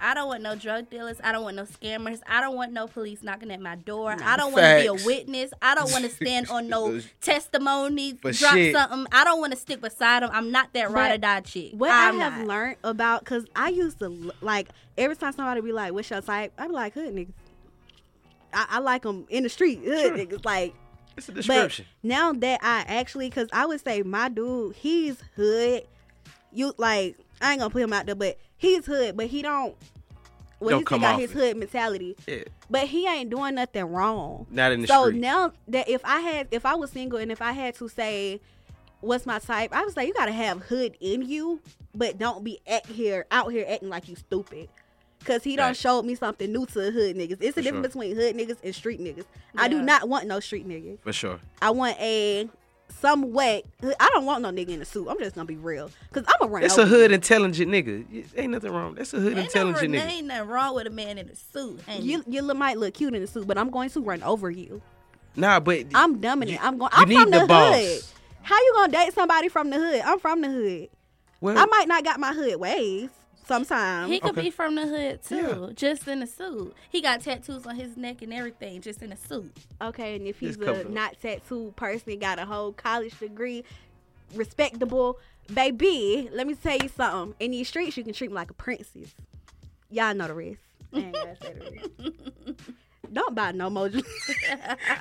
I don't want no drug dealers. I don't want no scammers. I don't want no police knocking at my door. Nah. I don't want to be a witness. I don't want to stand on no <laughs> testimony, But drop shit. something. I don't want to stick beside them. I'm not that ride or die chick. what I'm I have not. learned about, cause I used to like every time somebody be like, "What's your type?" I be like, "Hood niggas." I, I like them in the street, hood Sure. niggas. Like, It's a but description. now that I actually, cause I would say my dude, he's hood. You like, I ain't gonna put him out there, but he's hood, but he don't. Well, Don't he still come got his it. hood mentality, yeah, but he ain't doing nothing wrong. not in the street. So street. now that if I had, if I was single and if I had to say, what's my type, I was like, you gotta have hood in you, but don't be at here out here acting like you stupid. Cause he done Right. showed me something new to hood niggas. It's For a difference sure. between hood niggas and street niggas. I do not want no street nigga. for sure. I want a somewhat. I don't want no nigga in a suit. I'm just gonna be real, cause I'm a run. That's over a hood you. intelligent nigga. Ain't nothing wrong. That's a hood Ain't, intelligent never, nigga. ain't nothing wrong with a man in a suit. And You you look- might look cute in a suit, but I'm going to run over you. Nah, but I'm dominant. I'm going. you I'm need from the the, hood. How you gonna date somebody from the hood? I'm from the hood. well, I might not got my hood ways sometimes. he could Okay. be from the hood too, just in a suit. He got tattoos on his neck and everything, just in a suit. Okay, and if he's Just a not tattooed person, got a whole college degree, respectable, baby, let me tell you something. In these streets, you can treat me like a princess. Y'all know the rest. I ain't gotta say the rest. <laughs> Don't buy no more.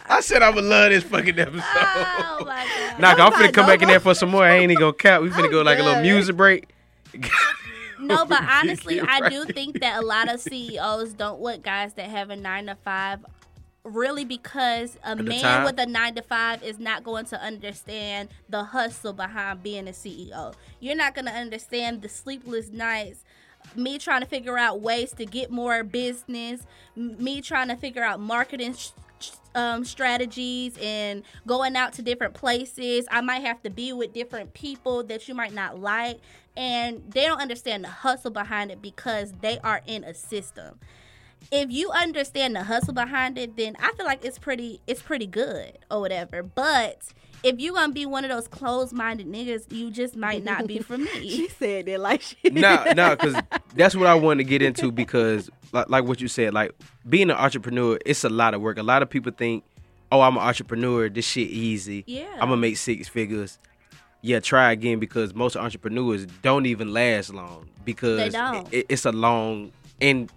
I said I would love this fucking episode. <laughs> Oh my god! Nah, I'm finna come back in there for some more. I ain't even gonna count. We finna I'm go like a little music break. <laughs> No, <laughs> but honestly, I do think that a lot of CEOs don't want guys that have a nine to five. Really, because a man time? with a nine to five is not going to understand the hustle behind being a CEO. You're not going to understand the sleepless nights, me trying to figure out ways to get more business, me trying to figure out marketing sh- um, strategies and going out to different places. I might have to be with different people that you might not like, and they don't understand the hustle behind it because they are in a system. If you understand the hustle behind it, then I feel like it's pretty it's pretty good or whatever. But if you gonna be one of those closed minded niggas, you just might not be for <laughs> me. she said that like she. nah, nah, because that's what I wanted to get into because, like, like what you said, like being an entrepreneur, it's a lot of work. A lot of people think, "Oh, I'm an entrepreneur. This shit easy. Yeah. I'm gonna make six figures." Yeah, try again because most entrepreneurs don't even last long because it- it's a long and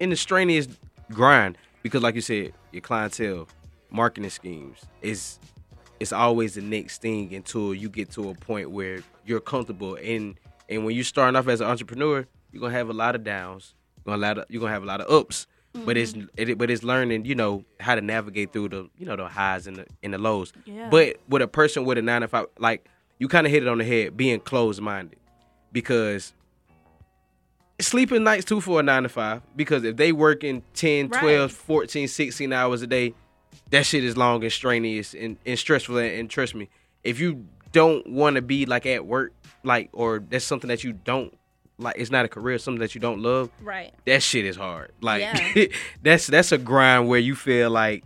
in the strenuous grind. Because, like you said, your clientele, marketing schemes is it's always the next thing until you get to a point where you're comfortable and and when you're starting off as an entrepreneur you're gonna have a lot of downs you're gonna, you're gonna have a lot of ups but it's mm-hmm. it, but it's learning you know how to navigate through the you know the highs and the and the lows Yeah. but with a person with a nine to five like you kind of hit it on the head being closed minded because sleeping nights too for a nine to five because if they working 10 Right. 12 14 16 hours a day that shit is long and strenuous and, and stressful and, and trust me if you don't want to be like at work like or that's something that you don't like it's not a career something that you don't love right. that shit is hard like Yeah. <laughs> that's that's a grind where you feel like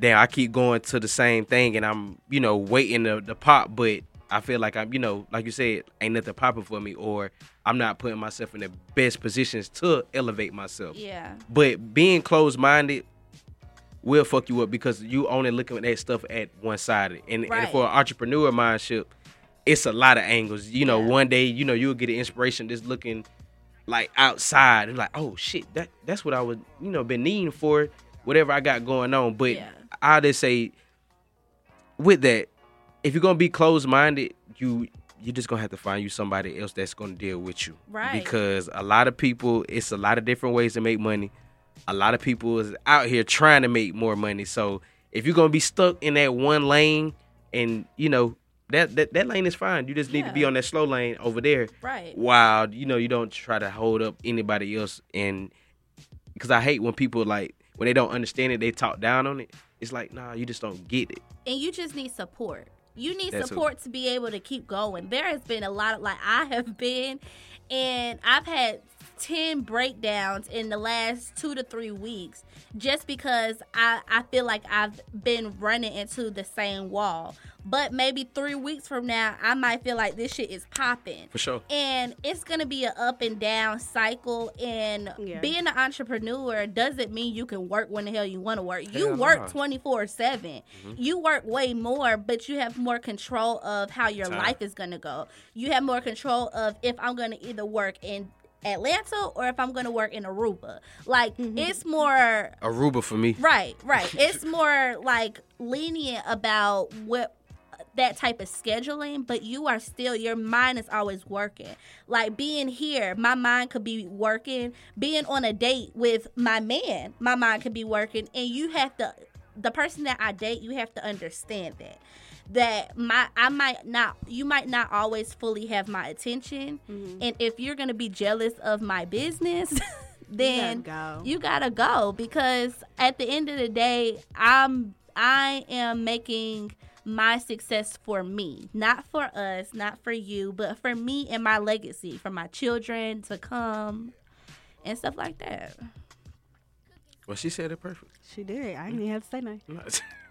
damn i keep going to the same thing and i'm you know waiting to, to pop but i feel like i'm you know like you said ain't nothing popping for me or i'm not putting myself in the best positions to elevate myself Yeah. but being closed minded will fuck you up because you only looking at that stuff at one sided. And, and for an entrepreneur mindship, it's a lot of angles. You know, Yeah. one day, you know, you'll get an inspiration just looking like outside and like, oh shit, that that's what I was, you know, been needing for whatever I got going on. But Yeah. I just say with that, if you're gonna be closed minded, you you're just gonna have to find you somebody else that's gonna deal with you. Right. Because a lot of people, it's a lot of different ways to make money. A lot of people is out here trying to make more money. So if you're gonna be stuck in that one lane, and you know that that, that lane is fine. You just need to be on that slow lane over there. Right. While you know you don't try to hold up anybody else, and because I hate when people like when they don't understand it, they talk down on it. It's like nah, you just don't get it. and you just need support. You need That's support to be able to keep going. There has been a lot of like I have been, and I've had ten breakdowns in the last two to three weeks just because I I feel like I've been running into the same wall. But maybe three weeks from now, I might feel like this shit is popping. For sure. And it's gonna be an up and down cycle. And Yeah. being an entrepreneur doesn't mean you can work when the hell you want to work. You work twenty four seven. Mm-hmm. You work way more, but you have more control of how your Time. life is gonna go. You have more control of if I'm gonna either work in Atlanta or if I'm gonna work in Aruba. Like mm-hmm. it's more Aruba for me. Right, right. <laughs> It's more like lenient about what that type of scheduling, but you are still your mind is always working. Like being here, my mind could be working. Being on a date with my man, my mind could be working, and you have to the person that I date, you have to understand that that my I might not you might not always fully have my attention. Mm-hmm. And if you're going to be jealous of my business, <laughs> then go. you gotta go because at the end of the day i'm i am making my success for me, not for us, not for you, but for me and my legacy, for my children to come and stuff like that. Well, she said it perfect. She did. I didn't even have to say nothing. <laughs>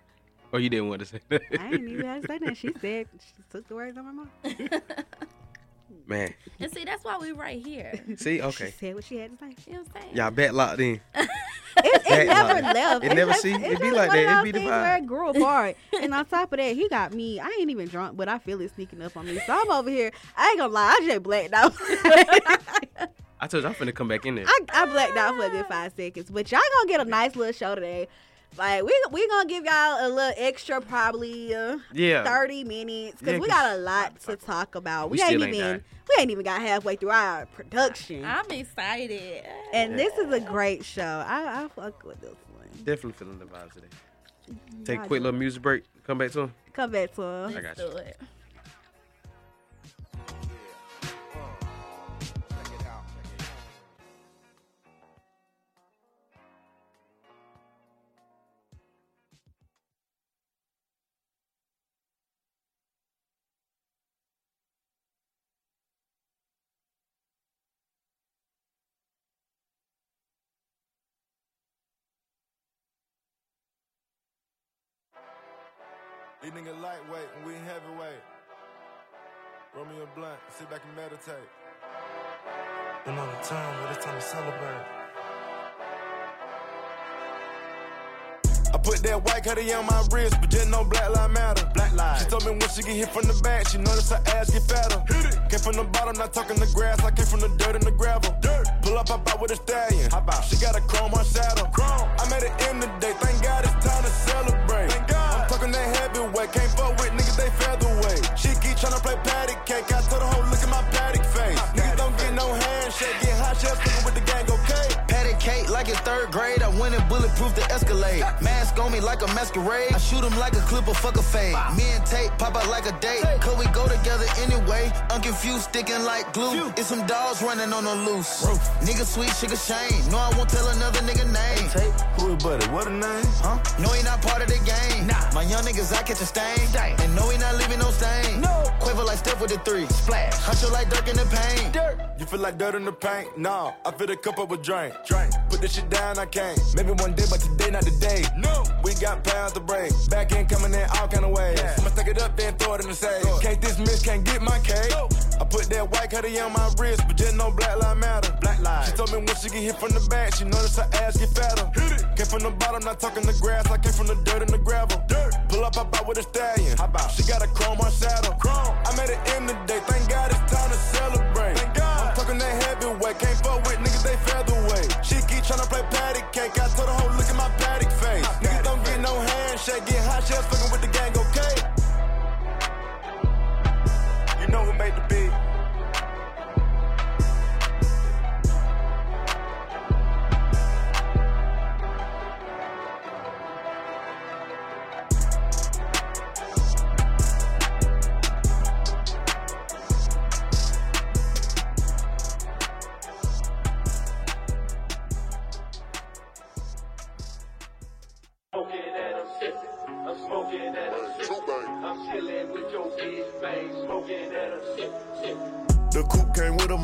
or you didn't want to say that. I didn't even have to say that. She said she took the words out of my mouth. <laughs> Man. And see, that's why we right here. See, okay. She said what she had to say. You know what I'm saying? Y'all bet locked in. <laughs> It, it never line. left. It It's never just- see- it's it be like that. It those be the things vibe. Where it grew <laughs> apart. and on top of that, he got me. I ain't even drunk, but I feel it sneaking up on me. So I'm over here. I ain't gonna lie. I just blacked out. I told you I'm finna come back in there. I, I blacked out for a good five seconds. But y'all gonna get a nice little show today. Like we we gonna give y'all a little extra, probably uh, Yeah. thirty minutes because Yeah, we 'cause- got a lot to talk about. We, We ain't still ain't even done. we ain't even got halfway through our production, I'm excited. and this is a great show. I I fuck with this one. Definitely feeling the vibes today. Take a quick little music break. Come back to him. Come back to her. I got Let's you. These niggas lightweight and we heavyweight. Roll me a blunt, sit back and meditate. Been on the time, but it's time to celebrate. I put that white cutty on my wrist, but just no black line matter. Black line. She told me when she get hit from the back, she notice her ass get fatter. Hit it. Came from the bottom, not talking the grass. I came from the dirt and the gravel. Dirt. Pull up, hop out with a stallion. Hop out. She got a chrome on saddle. Chrome. I made it in today. Thank God it's time to celebrate. Heavyweight. Can't fuck with niggas, they featherweight. She keep tryna play patty cake. I told her, hoe, look at my paddock face. niggas don't get no handshake. Get hot shells fucking with the gang, okay? Patty cake like in third grade. I went and bulletproof the Escalade. Mask on me like a masquerade. I shoot him like a clip of fuck a fade. Me and Tate pop out like a date. Cause we go together anyway. I'm confused, sticking like glue. It's some dogs running on the loose. Nigga sweet, sugar shame. No, I won't tell another nigga name. Tate, who is buddy? What a name? Huh? No, he not part of the game. Nah. My young niggas, I catch a stain. And no, he not leaving no stain. No. Quiver like Steph with the three. Splash. Huncho like Dirk in the paint. Dirt. You feel like dirt in the paint? Nah, I fill the cup up with drink. Drink. Put this shit down, I can't. Maybe one day, but today not today. No. We got pounds to break. Back end coming in all kind of ways. I'ma stack it up, then throw it in the safe. Can't dismiss, can't get my cake. I put that white cutty on my wrist, but just no black line matter. Black line. She told me when she get hit from the back, she notice her ass get fatter. Hit it. Came from the bottom, not talking the grass. I came from the dirt and the gravel. Dirt. Pull up, hop out with a stallion. Hop out. She got a chrome on saddle. Chrome. I made it in the day. Thank God it's time to celebrate. Thank God. I'm talking that heavyweight. Can't fuck with niggas, they featherweight. Tryna play patty cake. I told her, hoe, look at my paddock face. Niggas don't get no handshake. Get hot shells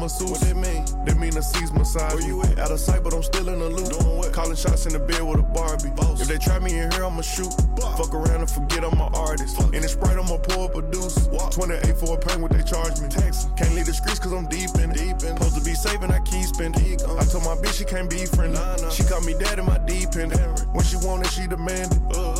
masseuse. What that mean? That mean the seats massage. Where you at? Out of sight, but I'm still in the loop. Doing what? Calling shots in the bed with a Barbie. If they try me in here, I'ma shoot. Fuck around and forget I'm an artist. In the sprite, I'ma pour up a deuce. 28 for a pain what they charge me. Texas. Can't leave the streets cause I'm deep in it. Deep in Supposed to be saving, I keep spending. I told my bitch she can't be friendly. She called me dad in my deep end. When she wanted, she demanded. She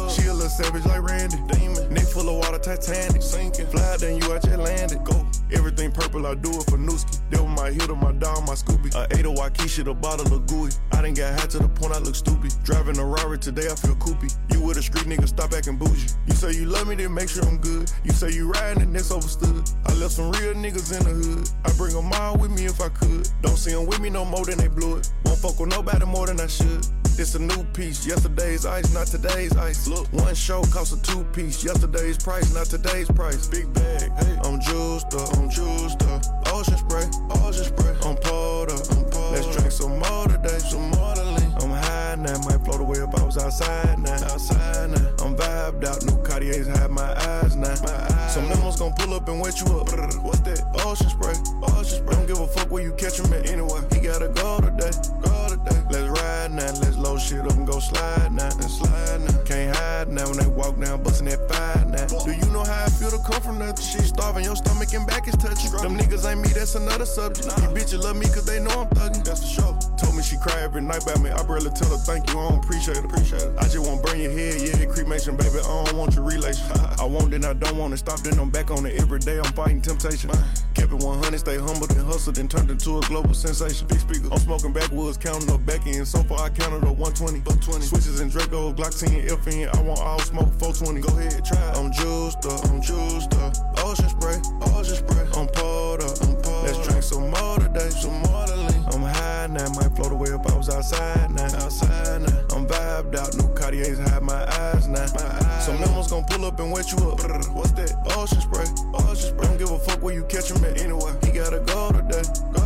a savage like Randy. Demon. Neck full of water, Titanic. Sinking. Fly then you out just landed. Go. Everything purple, I do it for Nooski. That was my hitter, my dog, my Scooby. I ate a Waikisha, the bottle of gooey. I didn't get high to the point I look stupid. Driving a Rari today, I feel coopy. You with a street nigga, stop acting bougie. You say you love me, then make sure I'm good. You say you riding, and that's overstood. I left some real niggas in the hood. I bring them all with me if I could. Don't see them with me no more than they blew it. Won't fuck with nobody more than I should. It's a new piece. Yesterday's ice, not today's ice. Look, one show costs a two piece. Yesterday's price, not today's price. Big bag. Hey, I'm juiced up. I'm juiced up. Ocean spray. Ocean spray. I'm pulled up. I'm pulled Let's drink some more today. Some more today. I'm high now. Might float away if I was outside now. Outside now. I'm vibed out. New Cartiers have my eyes now. My eyes. Some memos gon' pull up and wet you up. What's that? Ocean spray. Ocean spray. Don't give a fuck where you catch him at anyway. He gotta go today. Go today. Let's ride now, let's load shit up and go slide now, and slide now. Can't hide now when they walk down, bustin' that five now. Do you know how I feel to come from nothing? Shit starving, your stomach and back is touching. Them niggas ain't me, that's another subject. Nah. You bitches love me cause they know I'm thuggin', that's for sure. Told me she cry every night about me, I barely tell her thank you, I don't appreciate it, appreciate it. I just want to burn your head, yeah, cremation, baby, I don't want your relation. <laughs> I want it, I don't want it, stop then I'm back on it every day, I'm fighting temptation. Kept it 100, stay humble and hustled and turned into a global sensation. Big speaker, I'm smoking backwoods, counting up back So far I counted up 120, 120. Switches and Draco, Glock 10, FN, I want all smoke 420. Go ahead, try. it. I'm juiced up, I'm juiced up. Ocean spray, ocean spray. I'm poured up, I'm poured Let's drink some more today, some more to lean. I'm high now, might float away if I was outside now. Outside now. I'm vibed out, new Cartiers hide my eyes now. My eyes. Some memos gon' pull up and wet you up. What's that? Ocean spray, ocean spray. Don't give a fuck where you catch him at anywhere. He gotta go today, go today.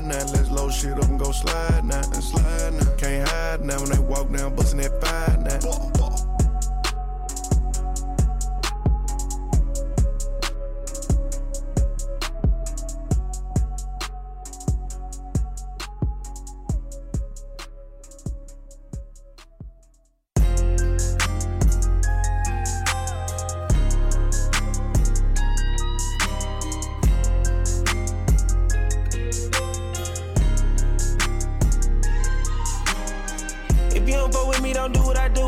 Ride now, let's load shit up and go slide now, and slide now. Can't hide now when they walk down, bustin' that five now.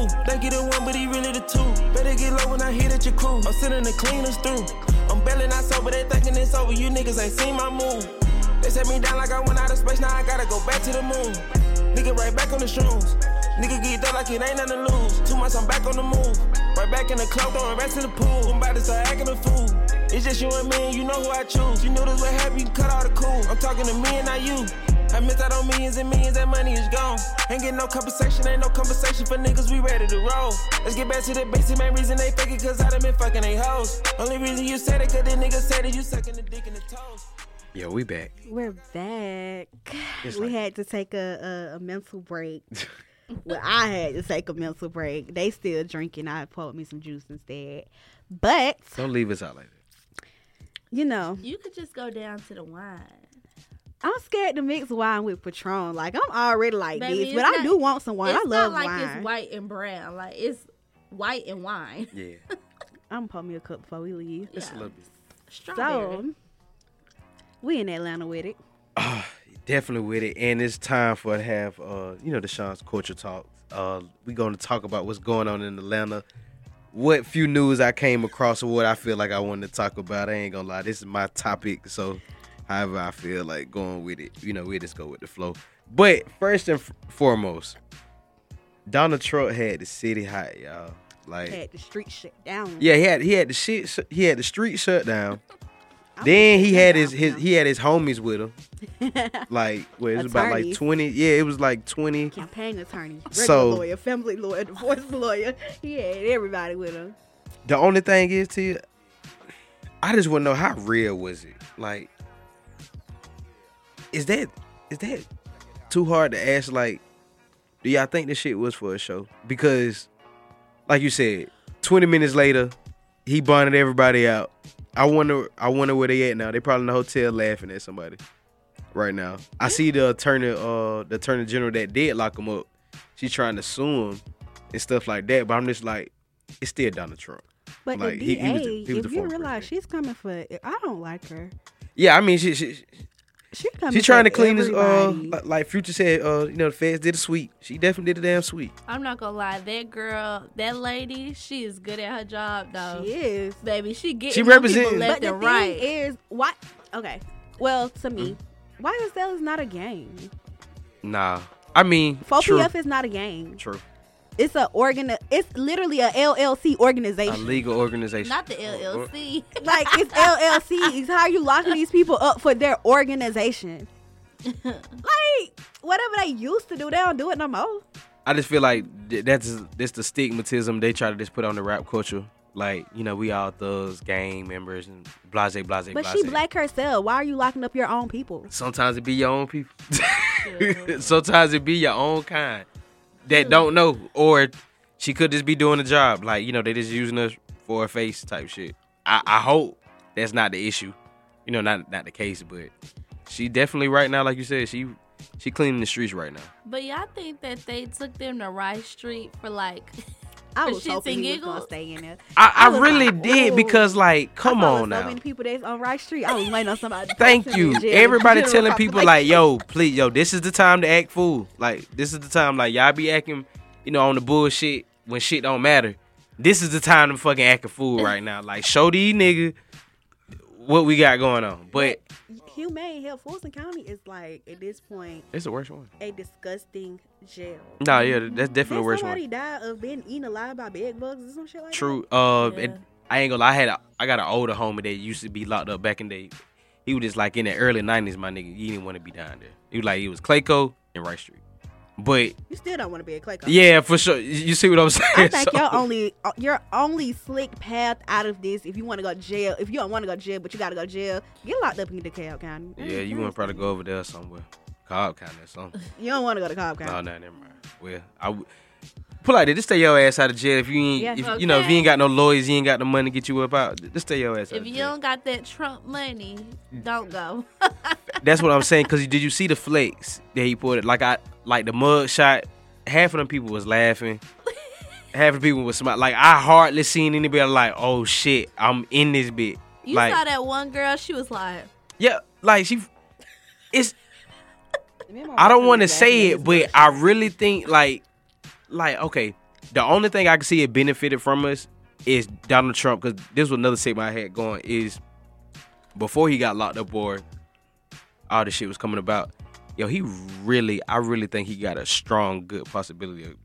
Do. Think you the one, but he really the two. Better get low when I hit at your crew. I'm sending the cleaners through. I'm barely not sober, they thinking it's over. You niggas ain't seen my move. They set me down like I went out of space, now I gotta go back to the moon. Nigga right back on the shrooms. Nigga get up like it ain't nothing to lose. Two months I'm back on the move. Right back in the club, throwing rats in the pool. I'm about to start acting a fool. It's just you and me, and you know who I choose. You knew this would happen, you cut all the cool. I'm talking to me and not you. I missed out on millions and millions, that money is gone. Ain't getting no compensation, ain't no conversation for niggas, we ready to roll. Let's get back to the basic, main reason they fake it, cause I done been fucking they hoes. Only reason you said it, cause the niggas said it, you sucking the dick in the toes. Yo, we back. We're back. It's we like- had to take a, a, a mental break. <laughs> well, I had to take a mental break. They still drinking. I poured me some juice instead. But Don't leave us out like that. you know, You could just go down to the wine. I'm scared to mix wine with Patron. Like I'm already like Baby, this, but it's I do want some wine. it's I love not like wine. it's white and brown. Like it's white and wine. Yeah, <laughs> I'm gonna pour me a cup before we leave. just Yeah. a little bit. Strawberry. So we in Atlanta with it. <sighs> Definitely with it, and it's time for to have uh, you know the Sean's culture talk. Uh, we going to talk about what's going on in Atlanta. What few news I came across, or what I feel like I wanted to talk about. I ain't gonna lie, this is my topic. So, however I feel like going with it, you know, we just go with the flow. But first and f- foremost, Donald Trump had the city hot, y'all. Like, Had the street shut down. yeah, he had he had the shit, sh- he had the street shut down. <laughs> Then he had his his he had his homies with him. Like, <laughs> well, it was about like Attorneys. twenty. Yeah, it was like twenty. campaign attorney, regular So- lawyer, family lawyer, divorce <laughs> lawyer. He had everybody with him. The only thing is, to you, I just want to know how real was it? Like, is that is that too hard to ask? Like, do y'all think this shit was for a show? Because, like you said, twenty minutes later, he bonded everybody out. I wonder, I wonder where they at now. They probably in the hotel laughing at somebody right now. I see the attorney, uh, the attorney general that did lock him up. She's trying to sue him and stuff like that. But I'm just like, it's still Donald Trump. But Like, the DA, he was the- he was if the you realize president. she's coming for, I don't like her. Yeah, I mean, she, she She she's trying to for clean this. Uh, like, like Future said, uh, you know, the feds did a sweep. She definitely did a damn sweep. I'm not gonna lie, that girl, that lady, she is good at her job though. she is. Baby, she getting She represents. people left But the and thing right. is, why? Okay, well, to me, YSL is that? Is not a game. Nah, I mean, 4PF true, is not a game. true, It's a organ. It's literally a LLC organization. a legal organization. Not the LLC. <laughs> like it's LLCs. How are you locking these people up for their organization? <laughs> like whatever they used to do, they don't do it no more. I just feel like that's that's the stigmatism they try to just put on the rap culture. Like, you know, we all thugs, gang members, and blase, blase, But blase. she black herself. Why are you locking up your own people? Sometimes it be your own people. <laughs> Sometimes it be your own kind that don't know, or she could just be doing the job. Like you know, they just using us for a face type shit. I, I hope that's not the issue. You know, not not the case, but she definitely right now, like you said, she she cleaning the streets right now. But y'all think that they took them to Rice Street for like <laughs> I was hoping and he was gonna stay in there. I, I, was really like, did because like, come I on with So now. many people that's on Rice Street. I was waiting on somebody. Thank you. Everybody telling people like, yo, please, yo, this is the time to act fool. Like, this is the time, like, y'all be acting, you know, on the bullshit when shit don't matter. This is the time to fucking act a fool right now. Like, show these nigga what we got going on. But Humane Health, Fulton County is like at this point it's the worst one. a disgusting jail. Nah, yeah, that's definitely the Did worst somebody one. die of being eaten alive by bed bugs or some shit like True. Uh, Yeah. it- I ain't gonna lie. I had a, I got an older homie that used to be locked up back in the day. He was just like in the early nineties, my nigga. He didn't want to be down there. He was like he was Clayco and Rice Street. But? You still don't want to be a Coach. yeah, for sure. You see what I'm <laughs> saying? I think So- your only uh, your only slick path out of this, if you want to go to jail, if you don't want to go to jail, but you got to go to jail, get locked up in DeKalb County. Yeah, you want to probably go over there somewhere. Cobb County or something. You don't want to go to Cobb County. no, no, never mind. Well, I. Put like this, just stay your ass out of jail. If you ain't, Yeah. if, you know, if you ain't got no lawyers, you ain't got no money to get you up out. Just stay your ass out if of you jail. don't got that Trump money, don't go. <laughs> That's what I'm saying. Cause did you see the flakes that he put it? Like I, like the mug shot. Half of them people was laughing. <laughs> Half of the people was smiling. Like I hardly seen anybody like, oh shit, I'm in this bit. You like saw that one girl, she was like, yeah, like she. <laughs> It's I don't want to say it, but I really think like, like okay, the only thing I can see it benefited from us is Donald Trump because this was another segment I had going is before he got locked up or all this shit was coming about. Yo, he really, I really think he got a strong, good possibility of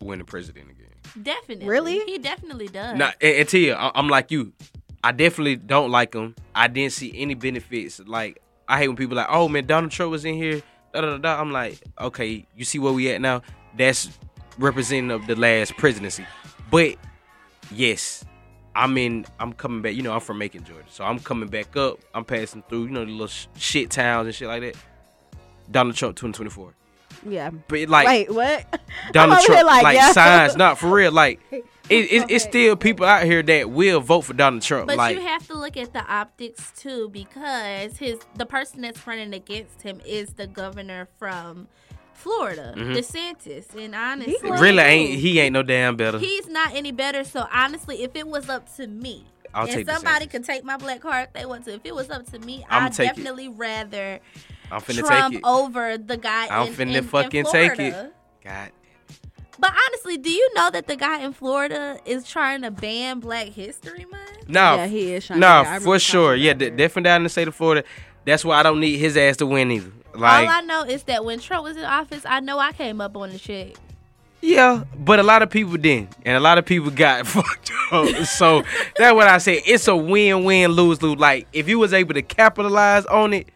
winning president again. definitely. Really? He definitely does. Now, and, and Tia, I- I'm like you. I definitely don't like him. I didn't see any benefits. Like I hate when people like, oh man, Donald Trump was in here. Da, da, da, da. I'm like, okay, you see where we at now? That's representative of the last presidency. But yes, I'm in. I'm coming back. You know, I'm from Macon, Georgia, so I'm coming back up. I'm passing through. You know, the little sh- shit towns and shit like that. Donald Trump 2024. Yeah. But like, Wait, what? <laughs> Donald I'm Trump, like, yeah. signs, <laughs> not for real. Like, it, it, it's still people out here that will vote for Donald Trump. But like, you have to look at the optics too, because his the person that's running against him is the governor from Florida, Mhm. DeSantis. And honestly, He really ain't he ain't no damn better. he's not any better. So honestly, if it was up to me, I'll and take somebody DeSantis. could take my black card if they want to. If it was up to me, I'ma I'd take it. definitely rather I'm finna Trump take it. over the guy. I'm in, finna in- in fucking take it. Florida. God, But honestly, do you know that the guy in Florida is trying to ban Black History Month? no, Yeah, he is trying no, yeah, for sure. Yeah, about definitely down in the state of Florida. That's why I don't need his ass to win either. Like, All I know is that when Trump was in office, I know I came up on the shit. yeah, but a lot of people didn't, and a lot of people got <laughs> fucked up. So that's what I say. It's a win-win, lose-lose. Like, if you was able to capitalize on it,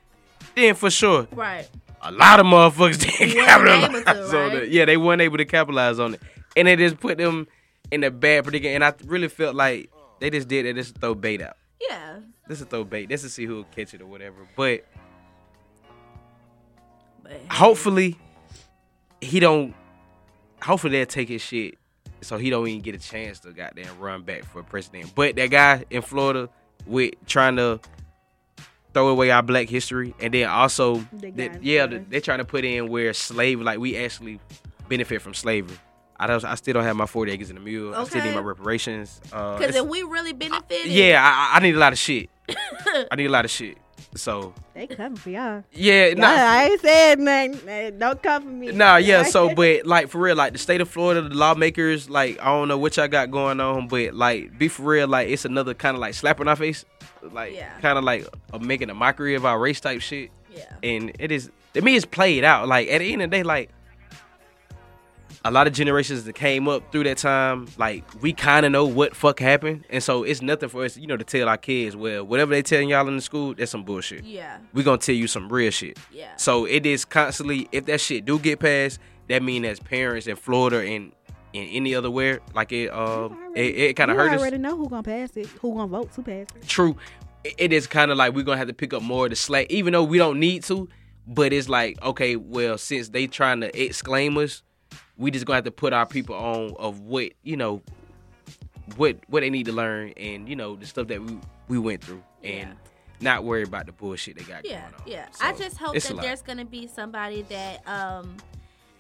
then for sure. Right. a lot of motherfuckers <laughs> didn't capitalize to, on it. Yeah, they weren't able to capitalize on it, and it just put them in a bad predicament. And I really felt like they just did it just to throw bait out. Yeah. This is throw bait. This is see who'll catch it or whatever. But hopefully, he don't. Hopefully they'll take his shit, so he don't even get a chance to goddamn run back for president. But that guy in Florida with trying to throw away our Black history, and then also, The they- yeah, Florida. they're trying to put in where slave, like we actually benefit from slavery. I don't. I still don't have my forty acres in the mule. I still need my reparations. Uh, because it's- if we really benefited, yeah, I, I need a lot of shit. I need a lot of shit. <laughs> So They come for y'all. yeah, Nah, nah, I ain't said nothing. Don't come for me. Nah, yeah. So, <laughs> but like for real, like the state of Florida, the lawmakers, like I don't know what y'all got going on, but like be for real, like it's another kind of like slap in our face, like Yeah. kind of like uh, making a mockery of our race type shit, yeah, and it is. To me, it's played out. Like at the end of the day, like a lot of generations that came up through that time, like we kind of know what fuck happened, and so it's nothing for us, you know, to tell our kids. Well, whatever they telling y'all in the school, that's some bullshit. yeah, We gonna tell you some real shit. yeah. So it is constantly if that shit do get passed, that mean as parents in Florida and in any other where, like it um it, it kind of you hurt us. already know who gonna pass it. Who gonna vote to pass it? True. It- it is kind of like we're gonna have to pick up more of the slack, even though we don't need to. But it's like okay, well, since they trying to exclaim us, we just gonna have to put our people on of what you know, what what they need to learn, and you know the stuff that we we went through, and Yeah. not worry about the bullshit they got Yeah, going on. yeah. So, I just hope that there's gonna be somebody that um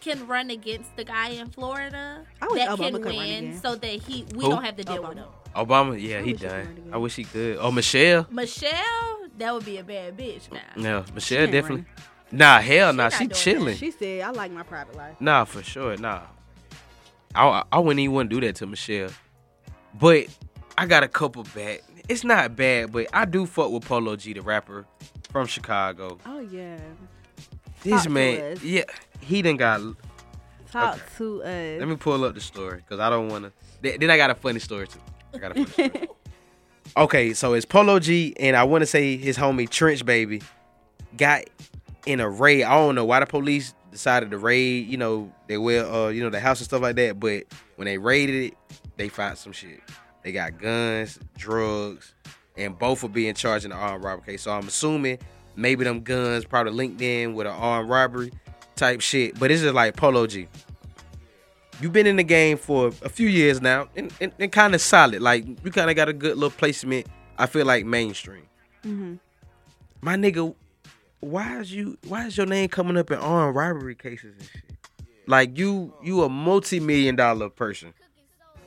can run against the guy in Florida I wish that Obama can could win, again. so that he we Who? don't have to deal with him. Obama, yeah, I he wish he done. I wish he could. Oh, Michelle. Michelle, that would be a bad bitch now. No, Michelle ain't definitely. Nah, hell, nah, she chilling. She said, "I like my private life." Nah, for sure. Nah. I I wouldn't even want to do that to Michelle. But I got a couple bad. It's not bad, but I do fuck with Polo G, the rapper from Chicago. Oh yeah, This Talk man, yeah, he done got. talk Okay. to us. Let me pull up the story because I don't want to. Then I got a funny story too. I got a funny story. <laughs> okay, so it's Polo G and I want to say his homie Trench Baby got in a raid. I don't know why the police decided to raid. You know they will, uh, you know the house and stuff like that. But when they raided it, they found some shit. They got guns, drugs, and both are being charged in the armed robbery case. So I'm assuming maybe them guns probably linked in with an armed robbery type shit. But this is like Polo G you've been in the game for a few years now and, and, and kind of solid. Like you kind of got a good little placement. I feel like mainstream. Mm-hmm. My nigga, why is you why is your name coming up in armed robbery cases and shit? Like you you a multi million dollar person,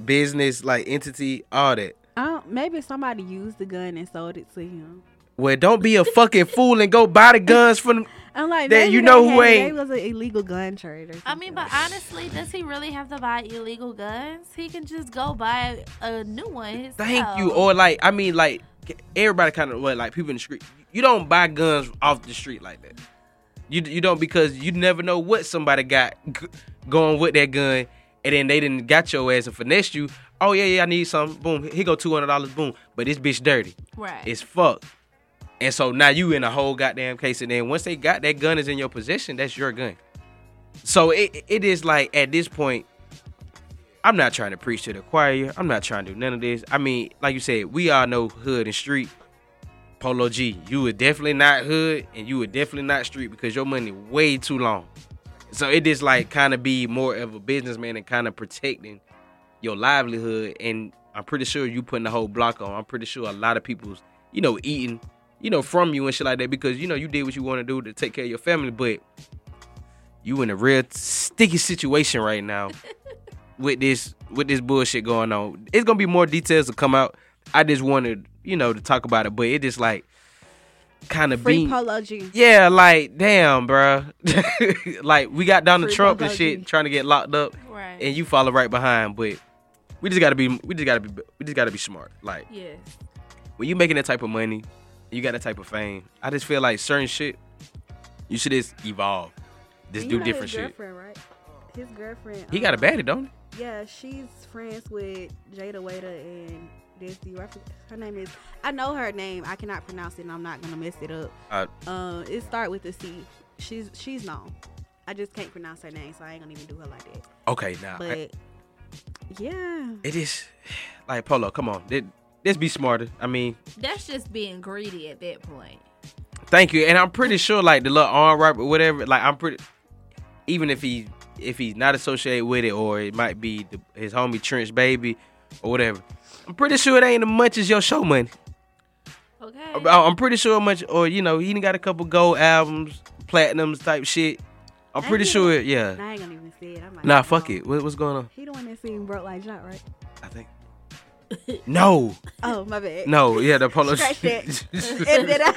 business like entity, all that. I maybe somebody used the gun and sold it to him. Well, don't be a fucking fool and go buy the guns from. <laughs> I'm like, That you know who ain't- Maybe it was an illegal gun trader. I mean, but honestly, does he really have to buy illegal guns? He can just go buy a new one. Himself. Thank you. Or like, I mean, like everybody kind of what like people in the street. You don't buy guns off the street like that. You you don't because you never know what somebody got g- going with that gun, and then they didn't got your ass and finesse you. Oh yeah, yeah, I need some. Boom, he go two hundred dollars. Boom, but this bitch dirty. right. It's fucked. And so now you in a whole goddamn case, and then once they got that gun is in your possession, that's your gun. So it it is like at this point, I'm not trying to preach to the choir. I'm not trying to do none of this. I mean, like you said, we all know hood and street. Polo G, you were definitely not hood, and you were definitely not street because your money way too long. So it is like kind of be more of a businessman and kind of protecting your livelihood. And I'm pretty sure you putting the whole block on. I'm pretty sure a lot of people's, you know, eating, you know, from you and shit like that because you know you did what you want to do to take care of your family, but you in a real sticky situation right now <laughs> with this with this bullshit going on. It's gonna be more details to come out. I just wanted, you know, to talk about it, but it just like kind of Free being yeah, like damn, bruh. <laughs> like we got Donald Free Trump and shit trying to get locked up, right. and you follow right behind. But we just gotta be, we just gotta be, we just gotta be smart. Like yes. when you making that type of money, you got that type of fame. I just feel like certain shit, you should just evolve, just And do know different his shit. Right? His girlfriend. He got a um, baddie, don't he? Yeah, she's friends with Jayda Wayda and Desi. I Her name is. I know her name. I cannot pronounce it, and I'm not gonna mess it up. Uh, Uh, it start with a C. She's she's known. I just can't pronounce her name, so I ain't gonna even do her like that. okay, now But yeah, it is <sighs> like Polo. Come on, Let- let's be smarter. I mean, That's just being greedy at that point. Thank you. And I'm pretty sure like the little arm robber, whatever. Like I'm pretty. Even if he if he's not associated with it, or it might be the, his homie Trench Baby, or whatever. I'm pretty sure it ain't as much as your show money. Okay. I- I'm pretty sure much, or you know, he got a couple gold albums, platinums type shit. I'm I pretty sure, yeah. I ain't gonna even say it. Nah, fuck it. What, what's going on? He the one that seen broke like Jot, right? I <laughs> think. No, Oh my bad. no, yeah, the polo. Scratch that. and then I,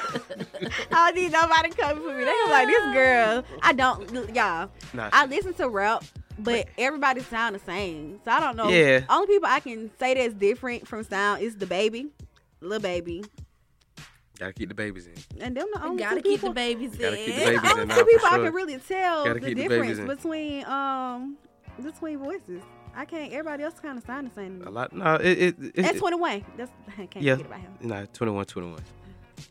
I don't need nobody coming for me. They gonna like this girl. I don't, y'all. Nah, I listen to rap, but everybody sound the same. So I don't know. Yeah. Only people I can say that's different from sound is the baby, little baby, gotta keep the babies in. and them the only Gotta two keep people. the babies Gotta in. keep the babies the only two for people I can really tell Gotta the keep the difference between um between voices. I can't. Everybody else kind of sound the same. A lot. No, it. it, it That's twenty one. That's I can't Yeah. forget about him. Nah, 21, 21.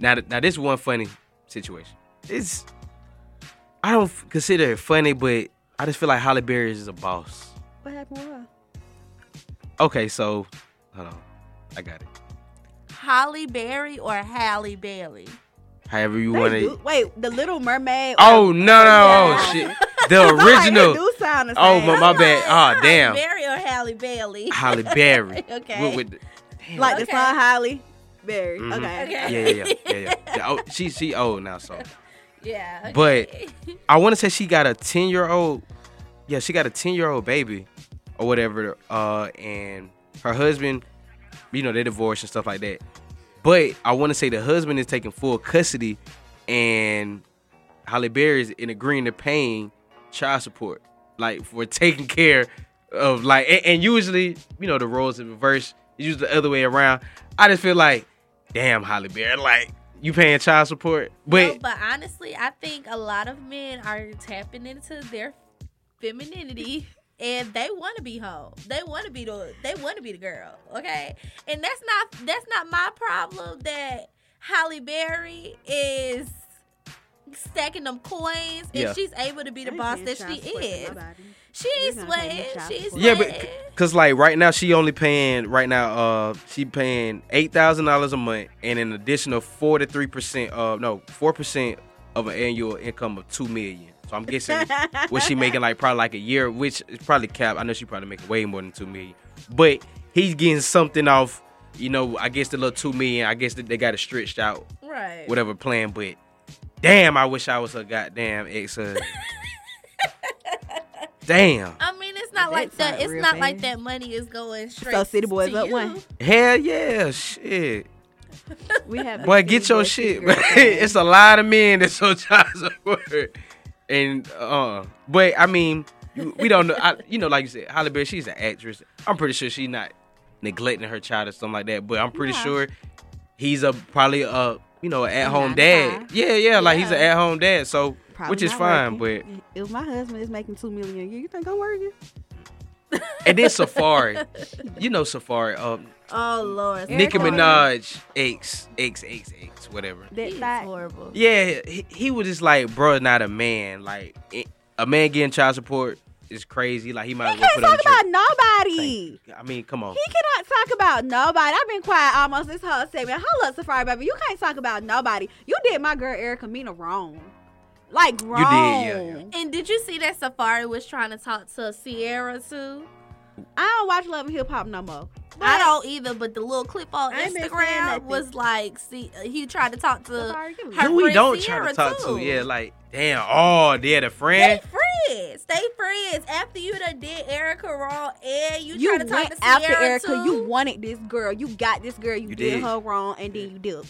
Now, th- now this one funny situation. It's I don't consider it funny, but I just feel like Holly Berry is a boss. What happened with her? Okay, so hold on, I got it. Holly Berry or Halle Bailey? However you want to. Wait, the Little Mermaid. Oh no no oh, Yeah. oh shit! <laughs> The I'm like, original. do sound the Oh same. my, my bad. Ah, Halle Oh damn. Berry or Halle Bailey? Halle Berry. <laughs> <laughs> Okay. With, with the, Like the song Holly. Very. Mhm. Okay. Okay. Yeah, yeah, yeah, yeah. yeah. yeah oh, she she old now, so. <laughs> Yeah. But. I want to say she got a ten year old. Yeah, she got a ten year old baby, or whatever. Uh, and her husband, you know, they divorced and stuff like that. But I want to say the husband is taking full custody, and Holly Berry is in agreeing to paying child support, like for taking care of like. And, and usually, you know, the roles in reverse. It's usually the other way around. I just feel like, damn, Holly Berry, like you paying child support, but. no, but honestly, I think a lot of men are tapping into their femininity. <laughs> And they want to be home. They want to be the. They want to be the girl. Okay, and that's not that's not my problem. That Holly Berry is stacking them coins, and Yeah. she's able to be the I boss that she is. nobody. She ain't You're not paying sweating. She's support. Yeah, but cause like right now she only paying right now uh she paying eight thousand dollars a month and an additional four to three percent of no four percent of an annual income of two million. So I'm guessing <laughs> what she making like probably like a year, which is probably cap. I know she probably making way more than two million, but he's getting something off. You know, I guess the little two million. I guess that they got it stretched out, right. whatever plan. But damn, I wish I was a goddamn ex. Uh, <laughs> damn. I mean, it's not like that. It's real not like that money is going straight. So City Boys to up you. one. Hell yeah, shit. <laughs> We have Boy, get your shit. City Girls man. thing. <laughs> it's a lot of men that's on child support. And uh but I mean, we don't know I, you know, like you said, Halle Berry, she's an actress. I'm pretty sure she's not neglecting her child or something like that. But I'm pretty Yeah. sure he's a probably a you know, an at home dad. five. Yeah, yeah, like he's an at home dad. So Probably which is fine, working. if my husband is making two million a year, you think I'm working? <laughs> and then Safaree. <laughs> you know Safaree, um Oh Lord, Nicki Safaree. Minaj, X, X, X, X, whatever. That He's horrible. Yeah, he, he was just like, bro, not a man. Like, a man getting child support is crazy. Like, he might He can't put talk about nobody. tree. I mean, come on. He cannot talk about nobody. I've been quiet almost this whole segment. Hold up, Safaree baby. You can't talk about nobody. You did my girl Erica Mena wrong. Like wrong. You did, yeah, yeah. And did you see that Safaree was trying to talk to Sierra too? I don't watch Love and Hip Hop no more. I don't either, but the little clip on I ain't been saying Instagram was like, see, he tried to talk to Safaree, give me her Who we don't Sierra try to talk too. to? Yeah, like, damn. Oh, they had a Stay friend. friends. Stay friends. After you done did Erica wrong and you, You tried to talk to after Sierra Erica. too. You wanted this girl. You got this girl. You, You did, did. her wrong, and then you did.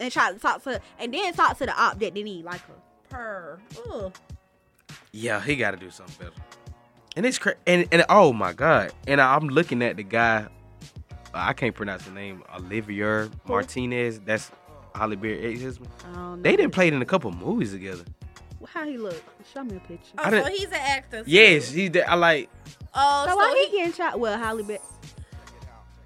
And tried to talk to, and then talk to the op that didn't even like her. her. Ugh. Yeah, he got to do something better. And it's crazy. And, and oh my God. And I'm looking at the guy. I can't pronounce the name. Olivier Martinez. That's Holly Berry ex-husband. I don't know. They didn't play it in a couple movies together. How he look? Show me a picture. Oh, so he's an actor. too. Yes, he did. I like. Oh, So so, why he, he getting shot? Well, Holly Berry.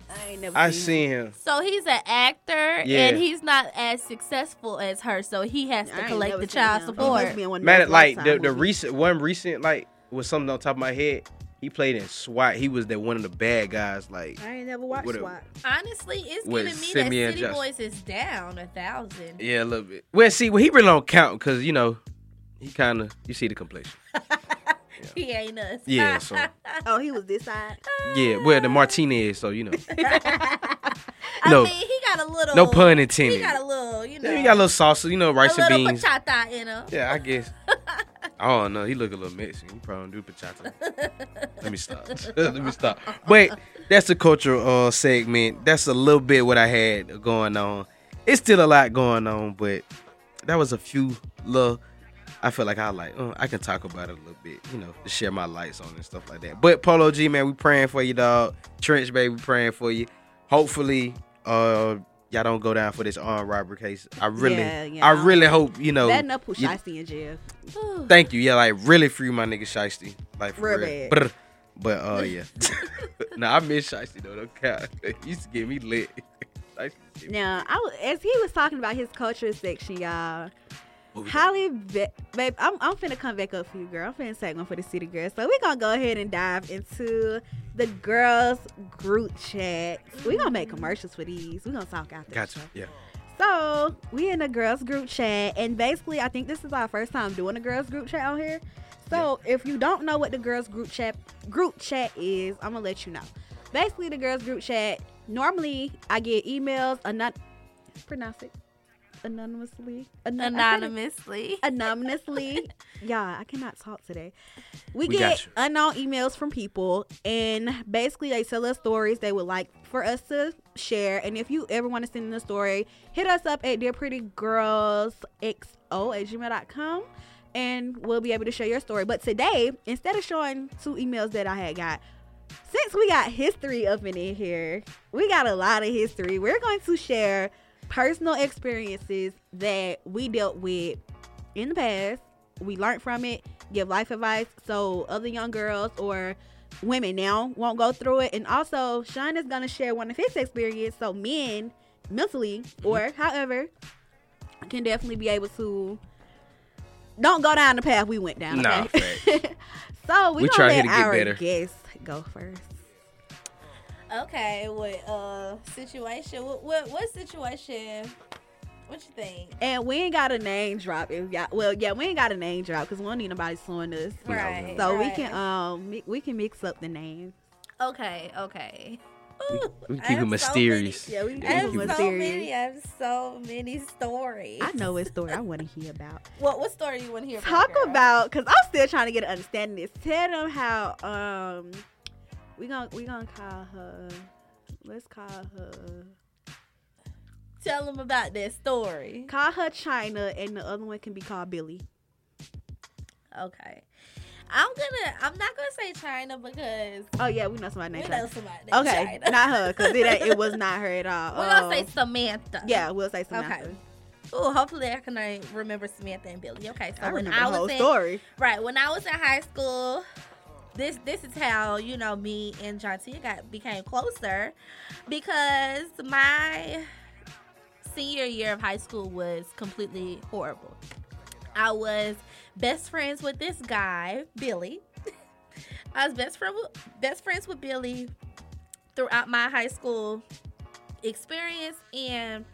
I ain't never. I seen seen him. so he's an actor, Yeah. and he's not as successful as her, so he has to ain't collect the child support. must be in one of Man, like the, the recent one recent like was something on top of my head. He played in SWAT. He was the one of the bad guys. Like I ain't never watched What a- SWAT. Honestly, it's With giving me Simeon that City Just- Boys is down a thousand. yeah, a little bit. Well, see, well, he really don't count because you know he kind of you see the complexion. <laughs> He ain't us. Yeah, <laughs> so Oh, he was this side. yeah. Well, the Martinez, so you know, <laughs> I No. mean, he got a little. no pun intended. He got a little, you know. Yeah, he got a little salsa. you know, a rice and little beans. bachata in him. Yeah, I guess. Don't know. He look a little Mexican. He probably don't do bachata. <laughs> Let me stop. <laughs> Let me stop. But that's the cultural uh, segment. That's a little bit what I had going on. It's still a lot going on, but that was a few little. I feel like I like. Uh, I can talk about it a little bit, you know, to share my lights on and stuff like that. But Polo G, man, we praying for you, dog. Trench, baby, praying for you. Hopefully, uh, y'all don't go down for this armed robbery case. I really, Yeah, yeah. I really hope you know. that enough put you- Shiesty in jail. <sighs> Thank you. Yeah, like really free my nigga Shiesty. Like for Real real. But uh <laughs> yeah. <laughs> nah, I miss Shiesty though. Don't count. <laughs> He used to get me lit. Shiesty used to get me- Now, I was, as he was talking about his culture section, y'all. We? Holly, Be- babe, I'm, I'm finna come back up for you, girl. I'm finna say one for the city girls. So we're gonna go ahead and dive into the girls group chat. We're gonna make commercials for these. We're gonna talk after. Gotcha. Yeah. So we in the girls group chat, and basically, I think this is our first time doing a girls group chat on here. So if you don't know what the girls group chat group chat is, I'm gonna let you know. Basically, the girls group chat normally I get emails, anon- pronounce it anonymously, Anon- I said it- Anonymously. anonymously. <laughs> yeah, I cannot talk today. We, We get unknown emails from people, and basically they tell us stories they would like for us to share. And if you ever want to send in a story, hit us up at Dear Pretty Girls XO at gmail.com and we'll be able to share your story. But today, instead of showing two emails that I had got, since we got history up in here, we got a lot of history. We're going to share personal experiences that we dealt with in the past. We learned from it, give life advice so other young girls or women now won't go through it. And also, Sean is going to share one of his experience so men mentally mm-hmm. or however can definitely be able to don't go down the path we went down. Nah, <laughs> so we, We gonna try let to get our better. guests go first. Okay, what uh situation? What what, what situation? What you think? And we ain't got a name drop. If y'all, well, yeah, we ain't got a name drop because we don't need nobody suing us. Right. So we can um mi- we can mix up the names. Okay, okay. We- Ooh, we I keep it have mysterious. Yeah, we So can many, I keep have it so mysterious. many. I have so many stories. I know what story I want to hear about. <laughs> What what story you want to hear? Talk about because I'm still trying to get an understanding. This tell them how um we gonna we gonna call her. Let's call her. Tell them about that story. Call her China, and the other one can be called Billy. Okay. I'm gonna. I'm not gonna say China because Oh yeah, we know somebody we named know China. somebody. named Okay, China. not her because it it was not her at <laughs> all. We're gonna say Um, Samantha. yeah, we'll say Samantha. Okay. Oh, hopefully I can uh, remember Samantha and Billy. Okay, so I when I was in story. right when I was in high school, this this is how you know me and John Jontia got became closer because my senior year of high school was completely horrible. I was best friends with this guy, Billy. <laughs> I was best friend best friends with Billy throughout my high school experience and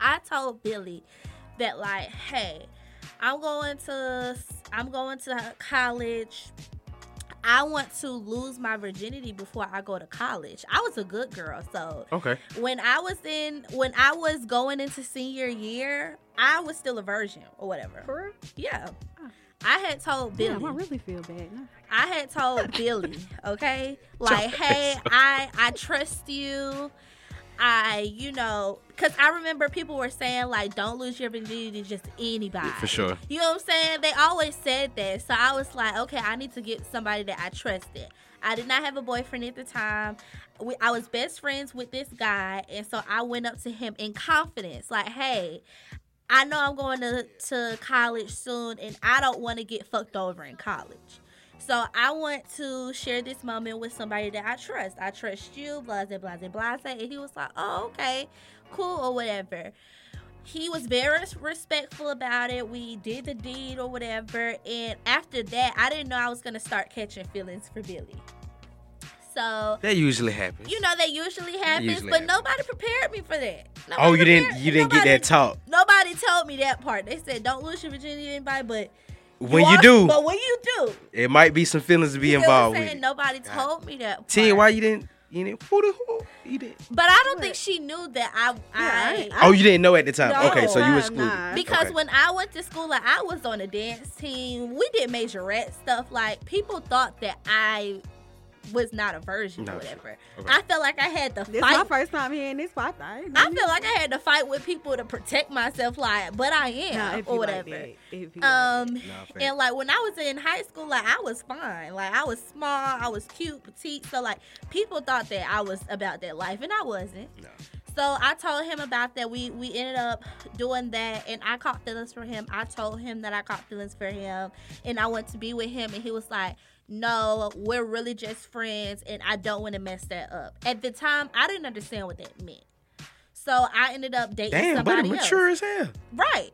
I told Billy that like, hey, I'm going to I'm going to college. I want to lose my virginity before I go to college. I was a good girl, so Okay. when I was in when I was going into senior year, I was still a virgin or whatever. For real? Yeah. Oh. I had told Billy. Damn, I really feel bad. now. I had told Billy, okay, like, hey, I I trust you. I, you know, because I remember people were saying like, don't lose your virginity to just anybody. For sure. You know what I'm saying? They always said that, so I was like, okay, I need to get somebody that I trusted. I did not have a boyfriend at the time. We, I was best friends with this guy, and so I went up to him in confidence, like, hey. I know I'm going to, to college soon and I don't want to get fucked over in college. So I want to share this moment with somebody that I trust. I trust you, blase, blase, blase. And he was like, oh, okay, cool, or whatever. He was very respectful about it. We did the deed or whatever. And after that, I didn't know I was going to start catching feelings for Billy. So, That usually happens. you know, that usually happens, usually but happens. nobody prepared me for that. Nobody oh, you didn't you didn't get that talk. Nobody told me that part. They said, don't lose your virginity to anybody, but When you are- do, But when you do, it might be some feelings to be you know what I'm involved saying? with. it. Nobody told me that. T, part. why you didn't you didn't who the who you didn't But I don't think she knew that I. I I, ain't- Oh, you didn't know at the time. No. okay, so you Nah, excluded. nah. because Okay. when I went to school, like I was on a dance team. We did majorette stuff. Like people thought that I was not a version No, or whatever. okay. I felt like I had to This my first time hearing this. but I, I know feel like I had to fight with people to protect myself. Like, but I am Nah, if or you like whatever. that, if you like Um, Nah, and like when I was in high school, like I was fine. Like I was small, I was cute, petite. So like people thought that I was about that life, and I wasn't. No. So I told him about that. We we ended up doing that, and I caught feelings for him. I told him that I caught feelings for him, and I went to be with him, and he was like. No, we're really just friends, and I don't want to mess that up. At the time, I didn't understand what that meant, so I ended up dating Damn, somebody but else. mature as hell. Right.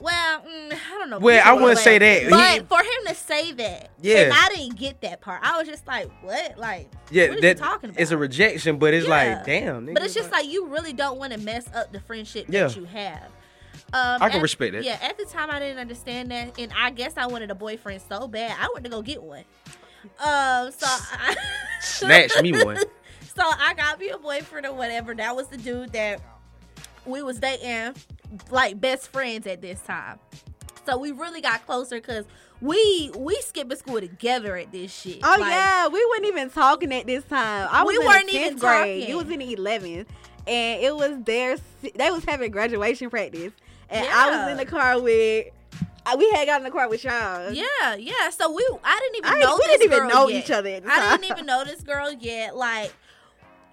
Well, mm, I don't know. Well, I wouldn't say that. But He- for him to say that, Yeah. I didn't get that part. I was just like, what? Like, Yeah, what are you that talking about? it's a rejection, but it's Yeah. like, damn. But it's just like you really don't want to mess up the friendship Yeah. that you have. Um, I can at- respect it. Yeah, at the time I didn't understand that, and I guess I wanted a boyfriend so bad I went to go get one. Um, so <laughs> I, snatch me one. <laughs> so I got me a boyfriend or whatever. That was the dude that we was dating, like best friends at this time. So we really got closer because we we skipping school together at this shit. Oh Like, yeah, we weren't even talking at this time. I was We in weren't the 10th even grade. talking. You was in the 11th, and it was their. They was having graduation practice, and I was in the car with. We had got in the car with y'all. Yeah, yeah. So we, I didn't even I- know we this didn't even girl know yet. each other I didn't even know this girl yet. Like,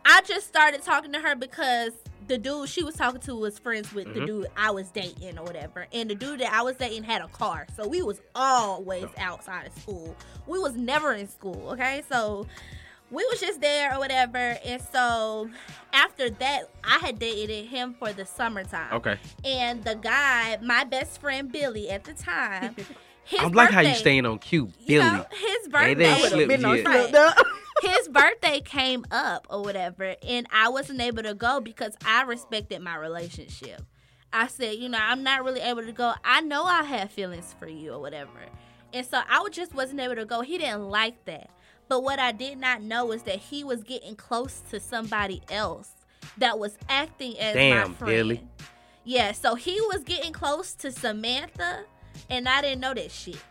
I just started talking to her because the dude she was talking to was friends with the Mhm. dude I was dating or whatever, and the dude that I was dating had a car, so we was always outside of school. We was never in school. Okay, so. We was just there or whatever, and so after that, I had dated him for the summertime. Okay. And the guy, my best friend Billy at the time, <laughs> his I'm like how you staying on cue, you Billy. know, his Hey, birthday. they slipped Been yet. slipped up. <laughs> his birthday came up or whatever, and I wasn't able to go because I respected my relationship. I said, you know, I'm not really able to go. I know I have feelings for you or whatever. And so I just wasn't able to go. He didn't like that. But what I did not know is that he was getting close to somebody else that was acting as my Damn, friend. Billy. Yeah, so he was getting close to Samantha, and I didn't know that shit.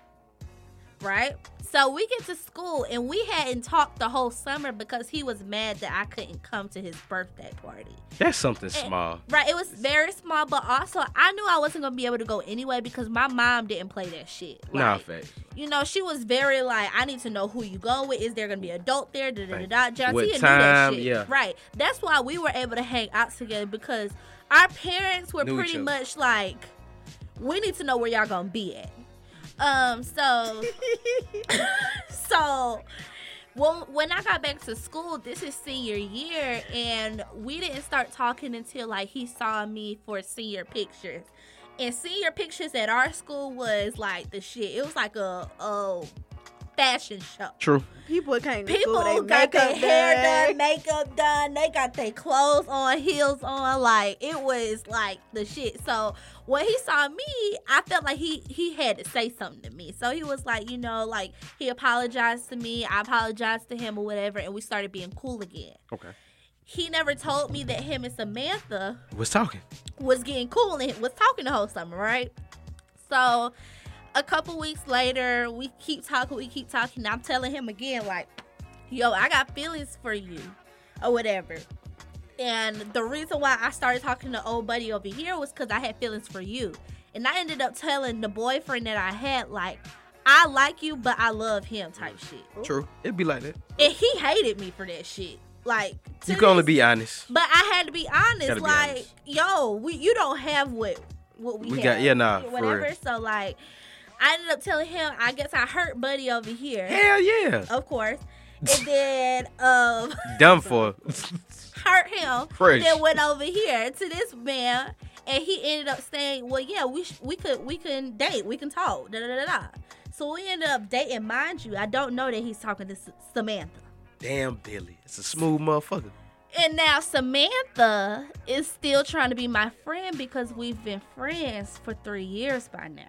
Right? So we get to school, and we hadn't talked the whole summer because he was mad that I couldn't come to his birthday party. That's something And- small. Right? It was very small, but also I knew I wasn't gonna be able to go anyway because my mom didn't play that shit. Nah, Like, facts. you know, she was very like, I need to know who you going with. Is there gonna be an adult there? Da, da, da, da. John What time? that shit. Yeah. Right. That's why we were able to hang out together because our parents were pretty much like, we need to know where y'all gonna be at. Um. So. <laughs> so. Well, when I got back to school, this is senior year, and we didn't start talking until like he saw me for senior pictures. And senior pictures at our school was like the shit. It was like a, a fashion show. True. People came to People school, they got their hair done. done, makeup done. They got their clothes on, heels on. Like it was like the shit. So when he saw me, I felt like he he had to say something to me. So he was like, you know, like he apologized to me. I apologized to him or whatever, and we started being cool again. Okay. He never told me that him and Samantha Was talking. was getting cool and was talking the whole summer, right? So a couple weeks later, we keep talking, we keep talking. I'm telling him again, like, yo, I got feelings for you or whatever. And the reason why I started talking to old buddy over here was because I had feelings for you. And I ended up telling the boyfriend that I had, like, I like you, but I love him type shit. True. It'd be like that. And he hated me for that shit. Like, to You can only be honest. but I had to be honest. Be like, honest. yo, we you don't have what what we, We got- yeah, nah, for whatever. So like, I ended up telling him, I guess I hurt Buddy over here, Hell yeah. of course, and then um <laughs> Done for. <laughs> hurt him. Fresh. Then went over here to this man, and he ended up saying, "Well, yeah, we sh- we could we can date, we can talk." Da da da da. So we ended up dating. Mind you, I don't know that he's talking to S- Samantha. Damn, Billy. It's a smooth motherfucker. And now Samantha is still trying to be my friend because we've been friends for three years by now.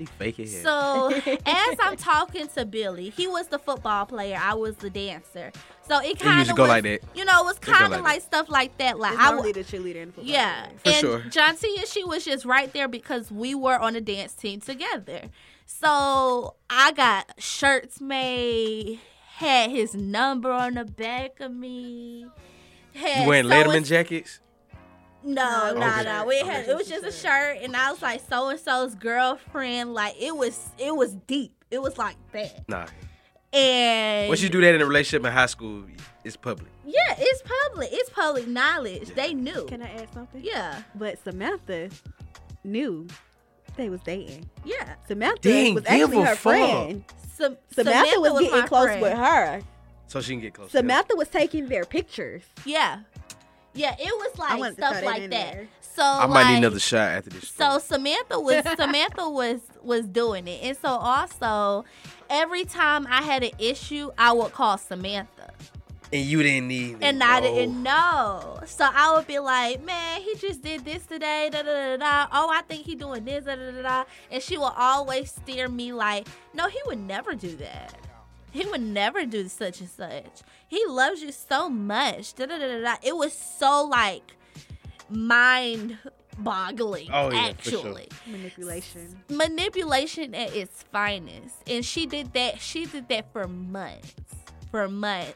She fake it. So <laughs> as I'm talking to Billy, he was the football player, I was the dancer. So it kind of go like that. You know, it was kind of like like, stuff like that. Like It's I normally would. the cheerleader in football Yeah. For and sure. Jontia, she was just right there because we were on a dance team together. So I got shirts made, had his number on the back of me. Had You wearing so Letterman jackets? No, No, no, okay. no. We Okay. had it was just a shirt, and I was like so and so's girlfriend. Like it was, it was deep. It was like that. Nah. And Once you do that in a relationship in high school, it's public. yeah, it's public. It's public knowledge. They knew. Can I add something? yeah, But Samantha knew they was dating. yeah. Samantha Dang, was actually her friend. Sam- Samantha, was, getting close friend. with her. So she can get close. Samantha was taking their pictures. Yeah, yeah. It was like stuff like that. there. So I might like, need another shot after this. So story. Samantha was <laughs> Samantha was was doing it, and so also every time I had an issue, I would call Samantha. and you didn't need. and I oh. didn't know. So I would be like, man, he just did this today. Da, da, da, da. Oh, I think he doing this. Da, da, da, da. And she will always steer me like, no, he would never do that. He would never do such and such. He loves you so much. Da, da, da, da, da. It was so like mind boggling, Oh, yeah, for sure. actually Manipulation. manipulation at its finest and she did that she did that for months for months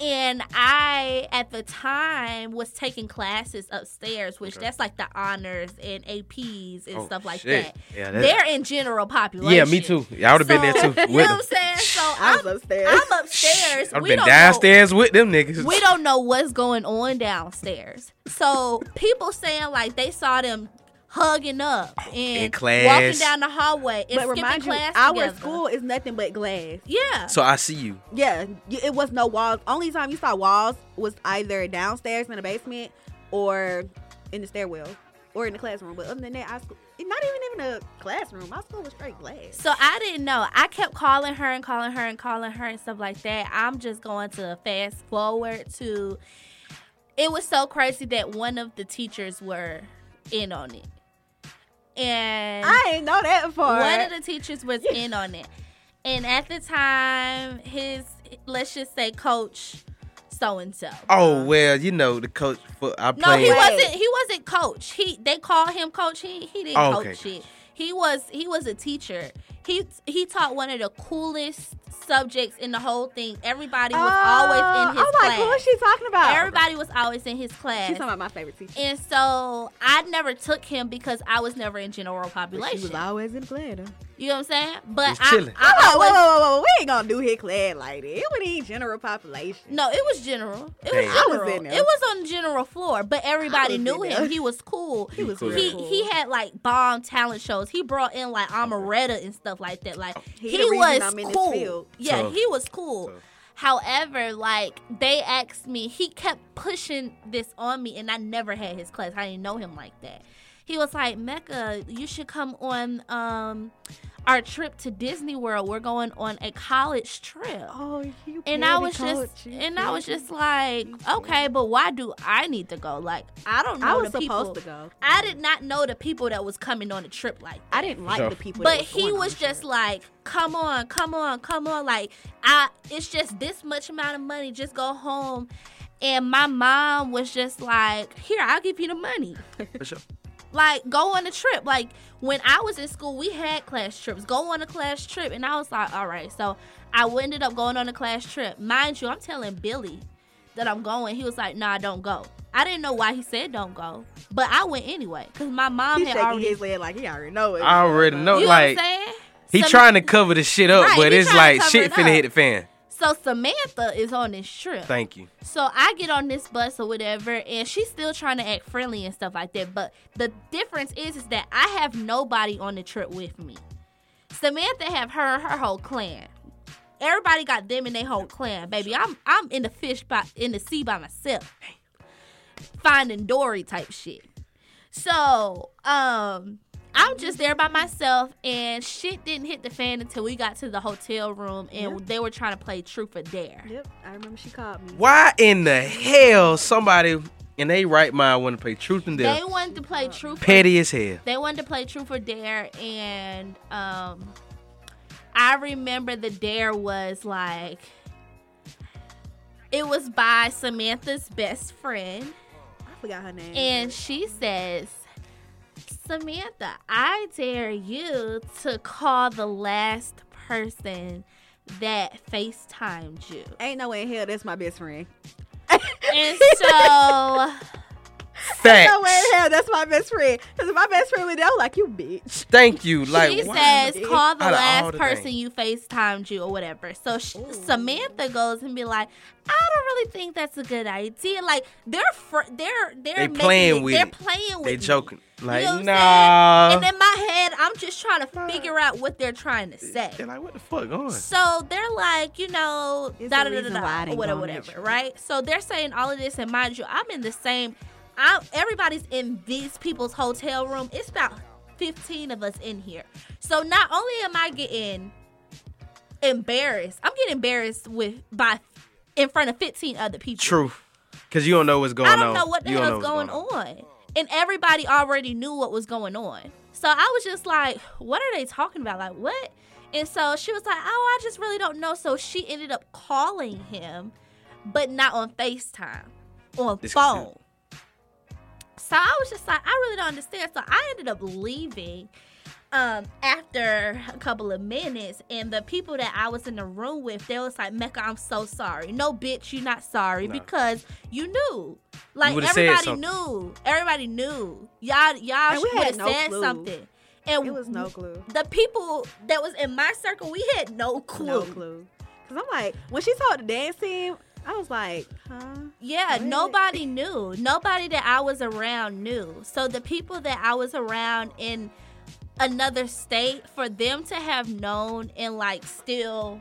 and i at the time was taking classes upstairs which that's like the honors and aps and Oh, stuff like shit. that Yeah, that- they're in general population Yeah, me too. Yeah, I would have been there too. <laughs> you know what i'm saying so <laughs> I was i'm, upstairs. I'm upstairs I'd have we been don't know- downstairs with them niggas. we don't know what's going on downstairs. So people saying like they saw them hugging up oh, and class. walking down the hallway and but skipping remind you, class our together. school is nothing but glass. Yeah. So I see you. Yeah, it was no walls. Only time you saw walls was either downstairs in the basement or in the stairwell or in the classroom. But other than that, our school, not even in a classroom. My school was straight glass. So I didn't know. I kept calling her and calling her and calling her and stuff like that. I'm just going to fast forward to. It was so crazy that one of the teachers were in on it, and I didn't know that for one of the teachers was in on it and at the time his let's just say coach so and so Oh well, you know the coach. For I no played. he Wait. wasn't he wasn't coach he they called him coach he he didn't Oh, okay. coach it he was he was a teacher he he taught one of the coolest subjects in the whole thing everybody was oh, always in his I'm like, class who is she talking about? everybody was always in his class She's talking about my favorite teacher. and so I never took him because I was never in general But population. She was always in class. You know what I'm saying? But I, chilling. I Oh, whoa, always, whoa, whoa, whoa, we ain't gonna do his class like that. It would need general population. no, it was general. It Damn. was I was general. in there. it was on the general floor, but everybody knew him. there. He was cool. He was cool. He he had like bomb talent shows. He brought in like Amaretta and stuff like that. Like He he, the was I'm in this cool. Yeah, Tough. he was cool. Tough. However, like they asked me, he kept pushing this on me, and I never had his class. I didn't know him like that. He was like, Mekka, you should come on um our trip to Disney World. We're going on a college trip. Oh, you And I was just, you and I was just like, okay, but why do I need to go? Like, I don't know I was the people. supposed to go. I did not know the people that was coming on the trip like that. I didn't like Sure. the people. But that he was just trip. like, "Come on, come on, come on!" Like, I, it's just this much amount of money. Just go home. And my mom was just like, "Here, I'll give you the money. For sure. Like, go on a trip." Like when I was in school, we had class trips. Go on a class trip, and I was like, "All right." So I ended up going on a class trip. Mind you, I'm telling Billy that I'm going. He was like, "Nah, don't go." I didn't know why he said don't go, but I went anyway because my mom He had shaking already. his leg like he already know it. I already know. you know like what I'm saying? he Some- trying to cover the shit up, Right, but he it's trying to like cover shit it finna up. hit the fan. So Samantha is on this trip. Thank you. So I get on this bus or whatever, and she's still trying to act friendly and stuff like that. But the difference is, is that I have nobody on the trip with me. Samantha have her her whole clan. Everybody got them in their whole clan, baby. I'm I'm in the fish by in the sea by myself, finding Dory type shit. So um, I'm just there by myself, and shit didn't hit the fan until we got to the hotel room, and they were trying to play truth or dare. Yep, I remember she called me. Why in the hell somebody in they right mind want to play truth and dare? They dare? wanted to play truth. Or, Petty as hell. they wanted to play truth or dare, and um, I remember the dare was like it was by Samantha's best friend, I forgot her name. and she says, "Samantha, I dare you to call the last person that FaceTimed you." ain't no way in hell that's my best friend. And so <laughs> Facts. No way in hell that's my best friend. Because if my best friend was there, I was like, you bitch. Thank you. Like she says, call the Out of all last the person things. you FaceTimed you or whatever. So sh- Samantha goes and be like, I don't really think that's a good idea. Like they're fr- they're they're They making playing it- with they're playing with They me. joking. Like you know nah. And in my head, I'm just trying to figure out what they're trying to eh, say. They're like, what the fuck going? So they're like, you know, It's da da da reason why I da, whatever, go on that whatever, right? So they're saying all of this, and mind you, I'm in the same. I everybody's in these people's hotel room. It's about 15 of us in here. So not only am I getting embarrassed, I'm getting embarrassed with by in front of 15 other people. True. Cause you don't know what's going on. I don't know what the You hell's what's going on. And everybody already knew what was going on. So I was just like, what are they talking about? Like, what? And so she was like, "Oh, I just really don't know." So she ended up calling him, but not on FaceTime, on This- phone. So I was just like, I really don't understand. So I ended up leaving um after a couple of minutes and the people that I was in the room with, they was like, Mekka, I'm so sorry. No bitch, you're not sorry No. because you knew. Like would've said everybody knew. Everybody knew. Y'all y'all And we would had have no said clue. something. And It was no clue. the people that was in my circle, we had no clue. No clue. Cause I'm like, when she told the dance team, I was like, huh? Yeah, What? nobody knew. Nobody that I was around knew. So the people that I was around in another state, for them to have known and like still,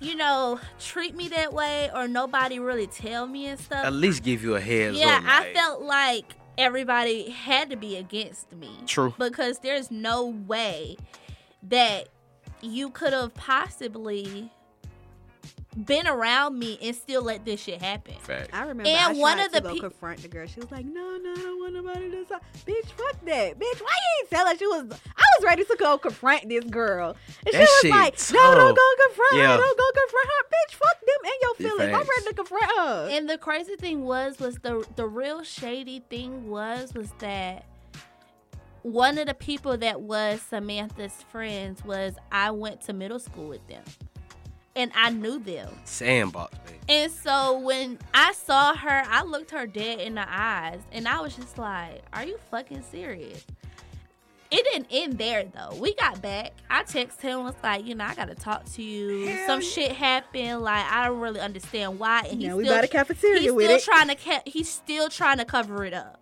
you know, treat me that way or nobody really tell me and stuff. At least give you a heads yeah, up. I like, felt like everybody had to be against me. True. Because there's no way that you could have possibly been around me and still let this shit happen. Fact. I remember And I one tried of the to go confront the girl. She was like, no, no, I don't want nobody to talk. Bitch, fuck that. Bitch, why you ain't tell her she was, I was ready to go confront this girl. And she That was shit like, no, don't tough. go confront Yeah. her. Don't go confront her. Bitch, fuck them and your Yeah, feelings. I'm ready to confront her. And the crazy thing was, was the the real shady thing was, was that one of the people that was Samantha's friends was I went to middle school with them, and I knew them. Sandbox, baby. And so when I saw her, I looked her dead in the eyes, and I was just like, "Are you fucking serious?" It didn't end there though. We got back. I texted him was like, you know, I gotta talk to you. Some shit happened. Like I don't really understand why. And he's Now we still by the cafeteria he's with still it. trying to ca- he's still trying to cover it up.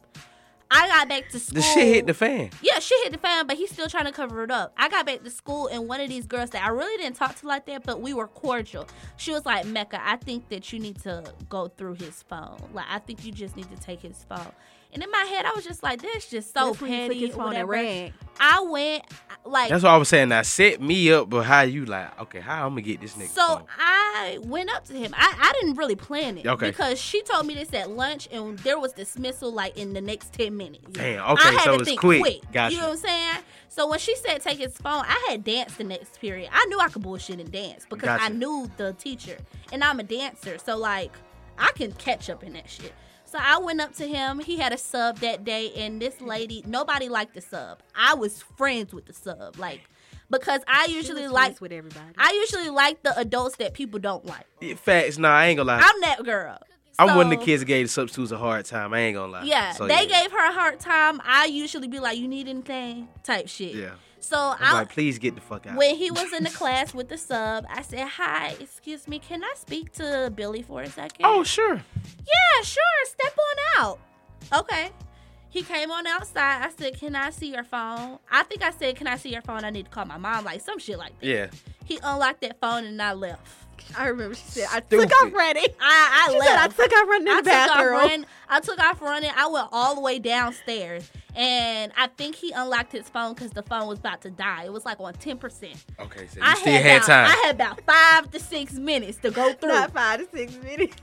I got back to school. The shit hit the fan. Yeah, shit hit the fan, but he's still trying to cover it up. I got back to school, and one of these girls that I really didn't talk to like that, but we were cordial. She was like, Mekka, I think that you need to go through his phone. Like, I think you just need to take his phone. And in my head, I was just like, that's just so That's when you took petty. his phone and whatever. I went, like, That's what I was saying. Now set me up, but how you like? Okay, how I'm gonna get this nigga? So phone? I went up to him. I, I didn't really plan it Okay. because she told me this at lunch, and there was dismissal like in the next ten minutes. Damn. Okay. I had so to it's think quick. quick. Gotcha. You know what I'm saying? So when she said take his phone, I had danced the next period. I knew I could bullshit and dance because I knew the teacher, and I'm a dancer, so like I can catch up in that shit. So I went up to him. He had a sub that day, and this lady, nobody liked the sub. I was friends with the sub, like because I usually was like with everybody. I usually like the adults that people don't like. Yeah, Facts. Nah, I ain't gonna lie. I'm that girl. I'm one of the kids that gave the substitutes a hard time. I ain't gonna lie. Yeah, So, they yeah. gave her a hard time. I usually be like, "You need anything?" type shit. Yeah. So I'm I, like, please get the fuck out. when he was in the <laughs> class with the sub, I said, "Hi, excuse me, can I speak to Billy for a second? Oh sure. yeah, sure. Step on out. Okay. He came on outside. I said, "Can I see your phone?" I think I said, "Can I see your phone?" I need to call my mom, like some shit like that. Yeah. He unlocked that phone and I left. I remember she said, I Stupid. took off running. I, I She left. said, I took off running in I the took off bathroom. running. I took off running. I went all the way downstairs, and I think he unlocked his phone because the phone was about to die. It was like on ten percent. Okay, so you I still had, had about, time. I had about five to six minutes to go through. Not five to six minutes.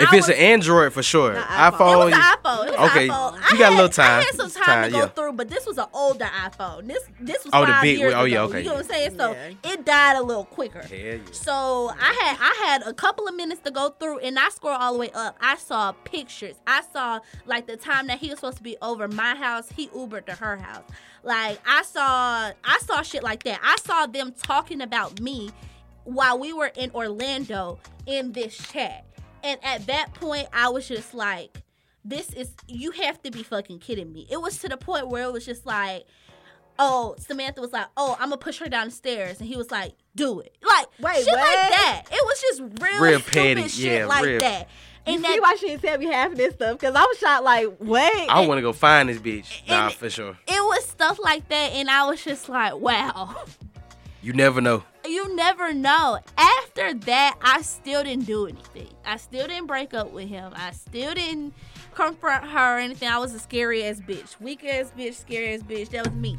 If I it's an Android for sure. Not iPhone. iPhone. it was an iPhone. It was Okay, iPhone. you I got a little time. I had some time, Time, to go yeah. through, but this was an older iPhone. This this was Oh, the five big years. Oh, yeah, ago. okay, You know what I'm saying? So Yeah. it died a little quicker. Hell yeah. So I had I had a couple of minutes to go through, and I scrolled all the way up. I saw pictures. I saw like the time that he was supposed to be over my house. He Ubered to her house. Like I saw I saw shit like that. I saw them talking about me while we were in Orlando in this chat. And at that point, I was just like, "This is you have to be fucking kidding me." It was to the point where it was just like oh, Samantha was like, oh, I'm gonna push her down the stairs, and he was like, do it, like Wait, shit like that. It was just real, Real stupid petty, shit yeah, like real- that. You And see that, why she didn't tell me half of this stuff? Because I was shot like, wait. I want to go find this bitch. Nah, for sure. it was stuff like that, and I was just like, wow. You never know. You never know. After that, I still didn't do anything. I still didn't break up with him. I still didn't confront her or anything. I was a scary ass bitch, weak ass bitch, scary ass bitch. That was me.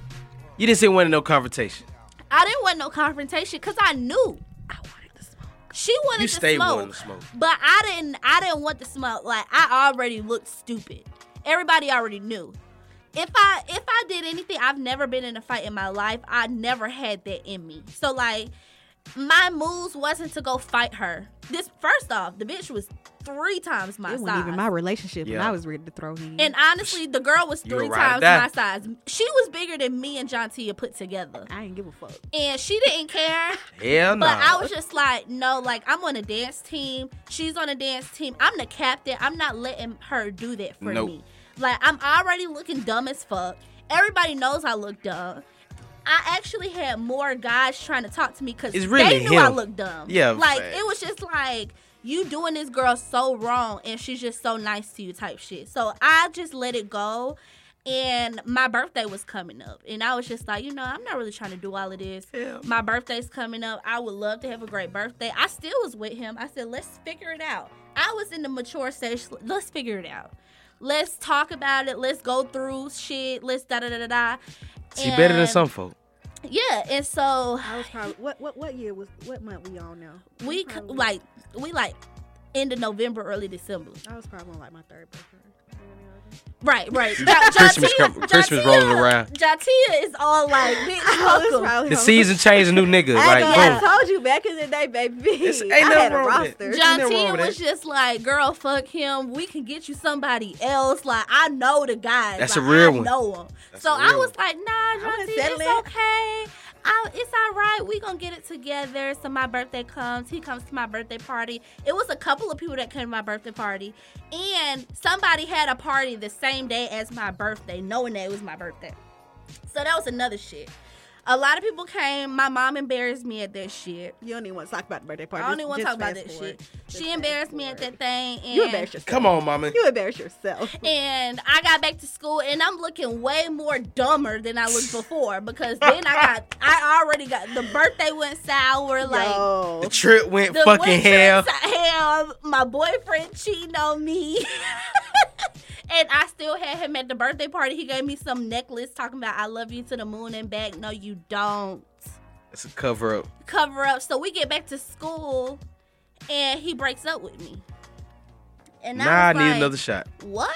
You didn't want no confrontation. I didn't want no confrontation because I knew I wanted to smoke. She wanted You to stay smoke, wanting to smoke. but I didn't. I didn't want to smoke. Like I already looked stupid. Everybody already knew. If I if I did anything, I've never been in a fight in my life. I never had that in me. So like my moves wasn't to go fight her. This first off, the bitch was three times my It size. wasn't even my relationship, and Yeah. I was ready to throw him. and honestly, the girl was three a times my size. She was bigger than me and Jontia put together. I didn't give a fuck. And she didn't care. Hell no. But I was just like, no, like I'm on a dance team. She's on a dance team. I'm the captain. I'm not letting her do that for Nope. me. Like I'm already looking dumb as fuck. Everybody knows I look dumb. I actually had more guys trying to talk to me because really they knew I him. looked dumb. Yeah, like fact. it was just like you doing this girl so wrong, and she's just so nice to you, type shit. So I just let it go. And my birthday was coming up, and I was just like, you know, I'm not really trying to do all of this. Yeah. My birthday's coming up. I would love to have a great birthday. I still was with him. I said, let's figure it out. I was in the mature stage. Let's figure it out. Let's talk about it. Let's go through shit. Let's da da da da da. she better than some folk. Yeah, and so I was probably what what what year was what month we on now? we c- Probably- like we like end of November, early December. I was probably on like my third birthday. Right, right. Christmas come- Christmas rolling around. Jatia is all like, bitch, <laughs> I was fuck 'em. probably The season changed, a new nigga. <laughs> I, like, ain't yeah. gonna- boom. I told you back in the day, baby. It's- ain't I had a roster. it. Ain't nothing wrong Jontia with was that. just like, girl, fuck him. We can get you somebody else. Like, I know the guy. That's like, a real I one. know him. That's so a I real was one. like, nah, wanna Jontia, settle it's okay. I, it's all right. We gonna get it together. So my birthday comes. He comes to my birthday party. It was a couple of people that came to my birthday party, and somebody had a party the same day as my birthday, knowing that it was my birthday. So that was another shit. A lot of people came. My mom embarrassed me at that shit. You don't even want to talk about the birthday party. I don't even want to talk about that forward. shit. Just She fast embarrassed me at that thing. And, You embarrassed yourself. Come on, mama. You embarrassed yourself. <laughs> And I got back to school and I'm looking way more dumber than I looked before because then I got, <laughs> I already got, the birthday went sour. Like, Yo. The trip went the fucking winter hell. hell. My boyfriend cheating on me. <laughs> and I still had him at the birthday party. He gave me some necklace talking about I love you to the moon and back. No, you don't. It's a cover up. Cover up. So we get back to school and he breaks up with me. And Nah, I was need like, another shot. What?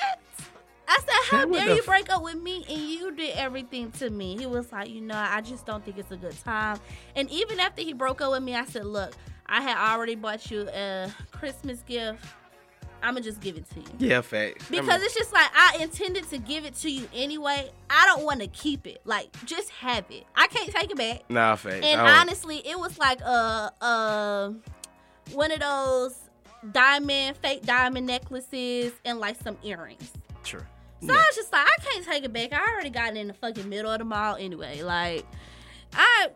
I said, how Shit, dare you f- break up with me and you did everything to me? He was like, you know, I just don't think it's a good time. And even after he broke up with me, I said, look, I had already bought you a Christmas gift. I'm gonna just give it to you. Yeah, facts. I Because mean, it's just like I intended to give it to you anyway. I don't want to keep it. Like, just have it. I can't take it back. nah, facts. And honestly, it was like a, a one of those diamond, fake diamond necklaces and like some earrings. True. So I was just like, I can't take it back. I already got it in the fucking middle of the mall anyway. Like, I,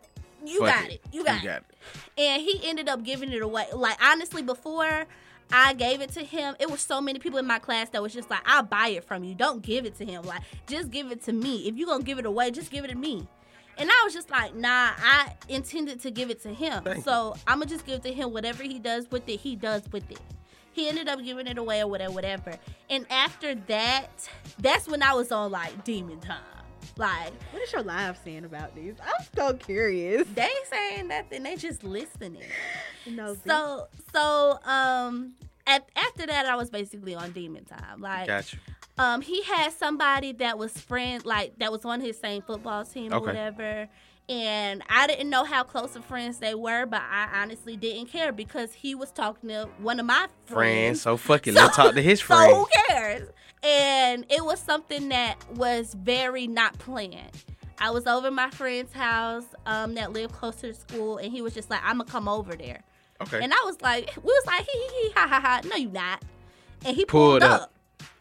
you Fuck got it. You got, it. And he ended up giving it away. Like, honestly, before I gave it to him, it was so many people in my class that was just like, I'll buy it from you. Don't give it to him. Like, just give it to me. If you're going to give it away, just give it to me. And I was just like, nah, I intended to give it to him. Thank so I'm going to just give it to him. Whatever he does with it, he does with it. He ended up giving it away or whatever, whatever. And after that, that's when I was on like demon time. Like, What is your live saying about these? I'm so curious. they ain't saying nothing, they just listening. No, So so um at, after that I was basically on demon time. Like Got you. um he had somebody that was friend like that was on his same football team or Okay. whatever. And I didn't know how close of friends they were, but I honestly didn't care because he was talking to one of my Friends. friends. So fuck it. Let's talk to his friends. <laughs> So who cares? And it was something that was very not planned. I was over at my friend's house um, that lived closer to school, and he was just like, "I'm gonna come over there." Okay. And I was like, we was like, hee hee hee, ha ha ha. No, you not. And he pulled, Pulled up. up.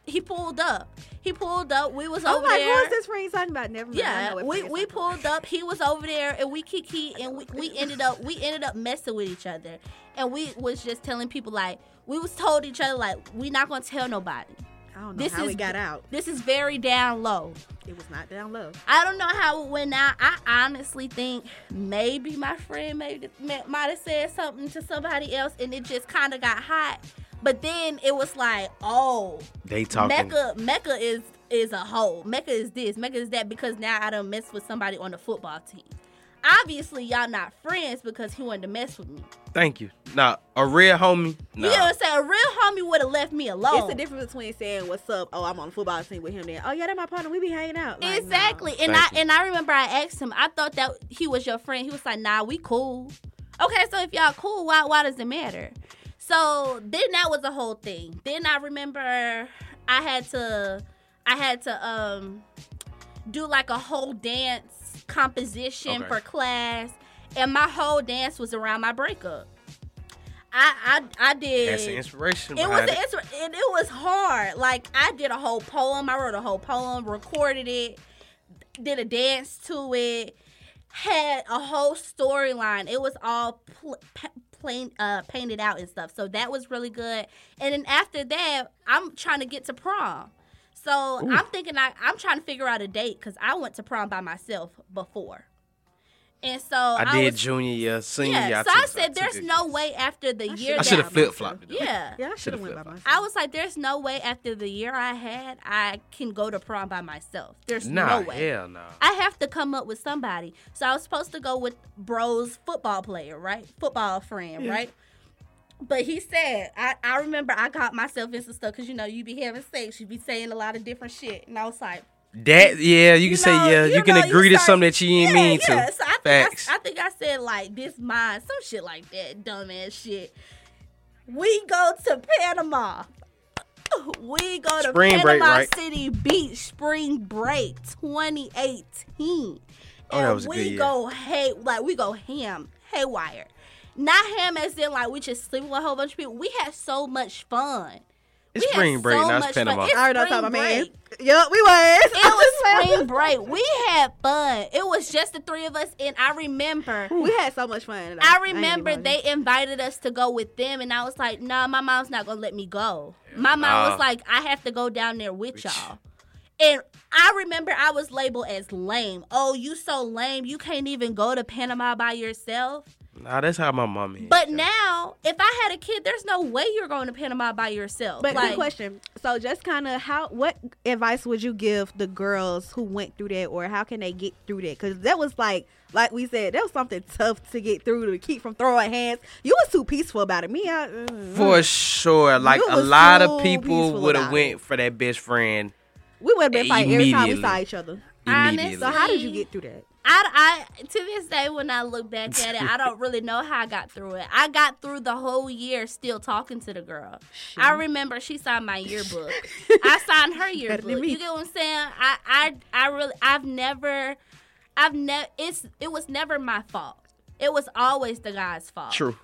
He pulled up. He pulled up. We was over there Oh over my, there. who is this friend talking about? Never mind. Yeah, know we, we pulled up. He was over there, and we kiki, and we, we ended up we ended up messing with each other, and we was just telling people like we was told each other like we not gonna tell nobody. About. I don't know This how is it got out. This is very down low. It was not down low. I don't know how it went out. I honestly think maybe my friend maybe might have said something to somebody else, and it just kind of got hot. But then it was like, oh, They talking. Mekka, Mekka is is a hoe. Mekka is this. Mekka is that because now I don't mess with somebody on the football team. Obviously y'all not friends because he wanted to mess with me. Thank you. Now, a real homie. Nah. You know what I'm saying? A real homie would have left me alone. It's the difference between saying "What's up?" Oh, I'm on the football team with him. Then, oh yeah, that's my partner. We be hanging out. Like, exactly. nah. And Thank I you. and I remember I asked him. I thought that he was your friend. He was like, "Nah, we cool." Okay, so if y'all cool, why why does it matter? So then that was the whole thing. Then I remember I had to I had to um do like a whole dance composition Okay. for class, and my whole dance was around my breakup. I I I did. That's the inspiration. It was behind an inspir- and it was hard. Like I did a whole poem. I wrote a whole poem, recorded it, did a dance to it, had a whole storyline. It was all pl- plain uh, painted out and stuff. So that was really good. And then after that, I'm trying to get to prom. So I'm thinking I, I'm trying to figure out a date because I went to prom by myself before. And so I I, did was, junior year, senior yeah. year. so I took- said, took "There's it. no way after the year I should have flip flopped yeah, Yeah, I should have went by flipped. myself. I was like, there's no way after the year I had, I can go to prom by myself. There's Nah, no way. hell no. I have to come up with somebody. So I was supposed to go with bro's football player, right? Football friend, right? But he said, I, I remember I got myself into stuff because, you know, you be having sex, you be saying a lot of different shit. And I was like, That yeah, you can say yeah. You, can know, agree to start- something that you ain't yeah, mean yeah. to. So I think Facts. I, I think I said like this mine, some shit like that, dumbass shit. We go to Panama. <laughs> We go to Spring Panama break, right? City Beach spring break 2018. Oh, and that was a we go hay like we go ham, haywire. Not him as in like we just sleep with a whole bunch of people. We had so much fun. It's We spring break, so not much Panama. fun. It's I already know spring talking about man. break. Yup, we was. It was <laughs> spring break. We had fun. It was just the three of us, and I remember. We had so much fun. though. I remember even gonna- they invited us to go with them, and I was like, "Nah, my mom's not gonna let me go." My mom Nah. was like, "I have to go down there with y'all." And I remember I was labeled as lame. Oh, you so lame. You can't even go to Panama by yourself. Nah, that's how my mom is. But yeah. now, if I had a kid, there's no way you're going to Panama by yourself. But like, good question. So, just kind of how, what advice would you give the girls who went through that, or how can they get through that? Because that was like, like we said, that was something tough to get through to keep from throwing hands. You was too peaceful about it. Me, I, mm, for sure, like a lot of people would have went it. for that best friend we would have been fighting every time we Immediately. saw each other. Honestly. So, how did you get through that? I, I to this day when I look back at it, I don't really know how I got through it. I got through the whole year still talking to the girl. I remember she signed my yearbook. <laughs> I signed her yearbook. You get what I'm saying? I I I really I've never I've never it's it was never my fault. It was always the guy's fault. True.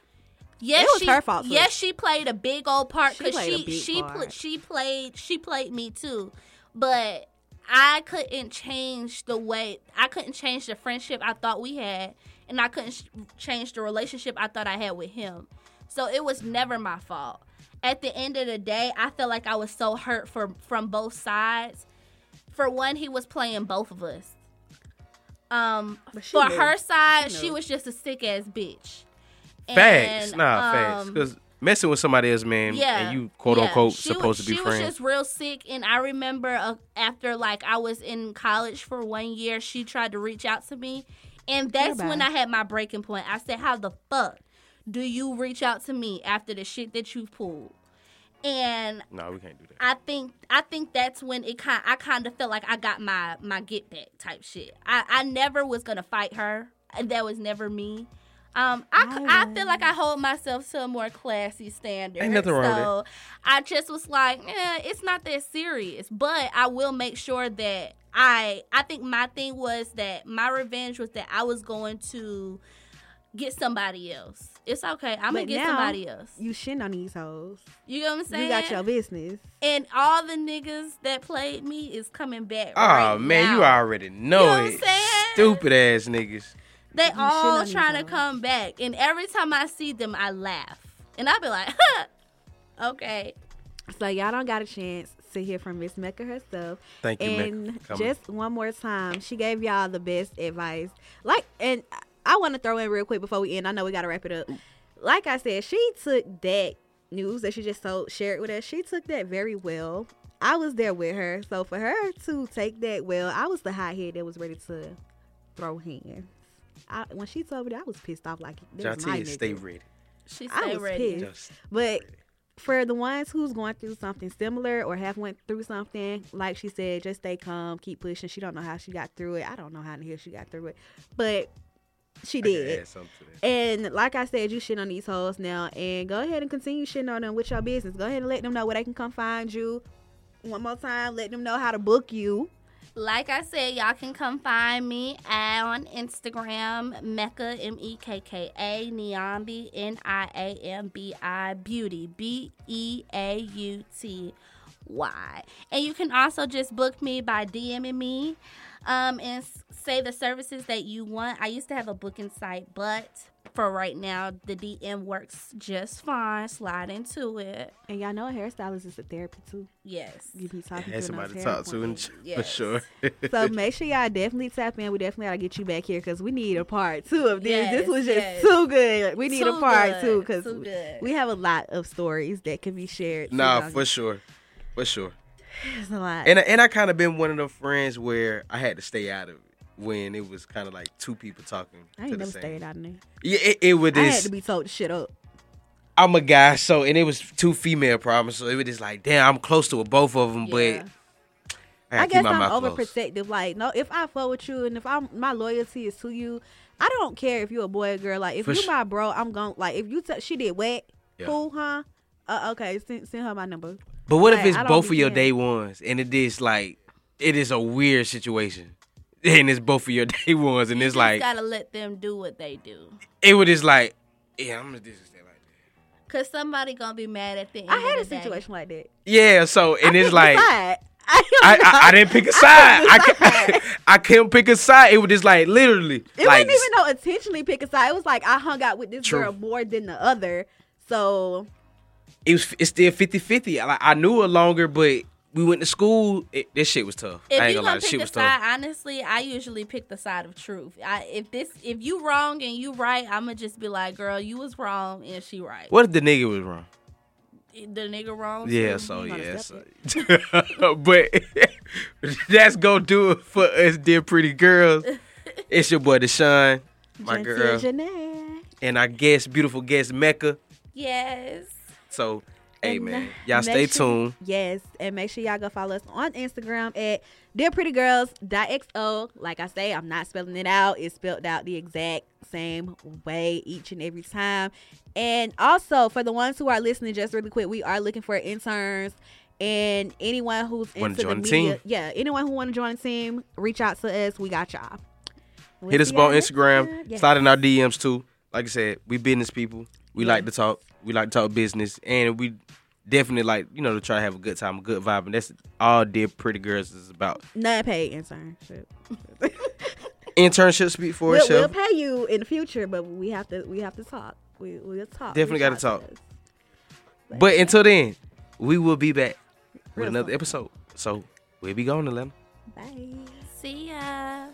Yes, It was she, her fault, too. Yes, she played a big old part because played a she she pl- she played she played me too, but I couldn't change the way I couldn't change the friendship I thought we had, and I couldn't sh- change the relationship I thought I had with him. So it was never my fault. At the end of the day, I felt like I was so hurt for from both sides. For one, he was playing both of us. Um, for knew. her side, She she was just a sick ass bitch. Facts, And, nah, facts. um, Because messing with somebody else, man, yeah, and you quote yeah. unquote She supposed was, to be she friends. was just real sick, and I remember uh, after like I was in college for one year, she tried to reach out to me, and that's when I had my breaking point. I said, "How the fuck do you reach out to me after the shit that you pulled?" And no, we can't do that. I think I think that's when it kind I kind of felt like I got my my get back type shit. I I never was gonna fight her. And that was never me. Um, I, c- I feel like I hold myself to a more classy standard. Ain't nothing wrong with so I just was like, eh, it's not that serious. But I will make sure that I I think my thing was that my revenge was that I was going to get somebody else. It's okay. I'm gonna get now, somebody else. You shitting on these hoes. You know what I'm saying? You got your business. And all the niggas that played me is coming back. Oh right man, you already know, You know what I'm it. saying? Stupid ass niggas. They shit all trying to come back, and every time I see them, I laugh, and I be like, <laughs> okay. So y'all don't got a chance to hear from Miss Mekka herself. Thank you, Mekka, And for just one more time, she gave y'all the best advice. Like, and I want to throw in real quick before we end. I know we got to wrap it up. Like I said, she took that news that she just told, shared with us. She took that very well. I was there with her, so for her to take that well, I was the hot head that was ready to throw hands. I, when she told me that, I was pissed off. Like, that was my Jonte, stay ready. She I stay was ready. pissed. Just But for the ones who's going through something similar or have went through something, like she said, just stay calm, keep pushing. She don't know how she got through it. I don't know how in the hell she got through it, but she I did. add something to. And like I said, you shit on these hoes now, and go ahead and continue shitting on them with your business. Go ahead and let them know where they can come find you. One more time, let them know how to book you. Like I said, y'all can come find me on Instagram, Mekka M E K K A Niambi N I A M B I Beauty B E A U T Y. And you can also just book me by DMing me um, and say the services that you want. I used to have a booking site, but for right now, the DM works just fine. Slide into it. And y'all know a hairstylist is a therapy too. Yes. You be talking Had to somebody to those talk to, and appointments. <laughs> for Yes. sure. So make sure y'all definitely tap in. We definitely gotta get you back here because we need a part two of this. this was just yes. too good. We need a part good, two because too we have a lot of stories that can be shared. nah, So for sure, for sure. It's a lot. And and I kind of been one of the friends where I had to stay out of it when it was kind of like two people talking. I to ain't the never same. stayed out in there. Yeah, it, it was I had to be told to shut up. I'm a guy, so and it was two female problems, so it was just like, damn, I'm close to both of them, Yeah. but I, I guess keep my I'm overprotective. Like, no, if I fuck with you and if I'm my loyalty is to you, I don't care if you're a boy or girl. Like, if For you sure. my bro, I'm going like if you t- she did wet, Yeah. cool, huh? Uh, okay, send, send her my number. But what if it's both of your day ones and it is like it is a weird situation, <laughs> and it's both of your <laughs> day ones, and You it's just like gotta let them do what they do. it was just like, yeah, I'm gonna do this like that. Cause somebody gonna be mad at the end. I had a of the day. situation like that. Yeah, so and I it's like. side. <laughs> I, I, I didn't pick a side. I, cou- I couldn't pick a side. It was just like literally. It like, wasn't even no intentionally pick a side. It was like I hung out with this True. girl more than the other. So it was it's still 50-50. Like, I knew her longer, but we went to school. It, this shit was tough. If I ain't you gonna gonna pick a side, tough. honestly, I usually pick the side of truth. I, if this, if you wrong and you right, I'ma just be like, girl, you was wrong and she right. What if the nigga was wrong? The nigga wrong. Yeah, too. so yeah, so. <laughs> but <laughs> that's gonna do it for us, dear pretty girls. <laughs> It's your boy Deshaun, my girl, Janee. and our guest, beautiful guest Mekka. Yes. So, hey And, man, uh, <laughs> y'all stay sure- tuned. Yes, and make sure y'all go follow us on Instagram at dearprettygirls.xo. Like I say, I'm not spelling it out. It's spelled out the exact same way each and every time. And also, for the ones who are listening, just really quick, we are looking for interns. And anyone who's Wanna into the join the media, team? yeah, anyone who want to join the team, reach out to us. We got y'all. We'll Hit us up on Instagram. Yes. Slide in our DMs too. Like I said, we business people. We like to talk. We like to talk business, and we definitely like you know to try to have a good time, a good vibe, and that's all dear pretty girls is about. Not paid internship. <laughs> Internship speak for We'll, we'll pay you in the future, but we have to we have to talk. We we'll talk. Definitely gotta talk. to us. But until then, we will be back with another soon. episode. So we'll be going, Atlanta. Bye. See ya.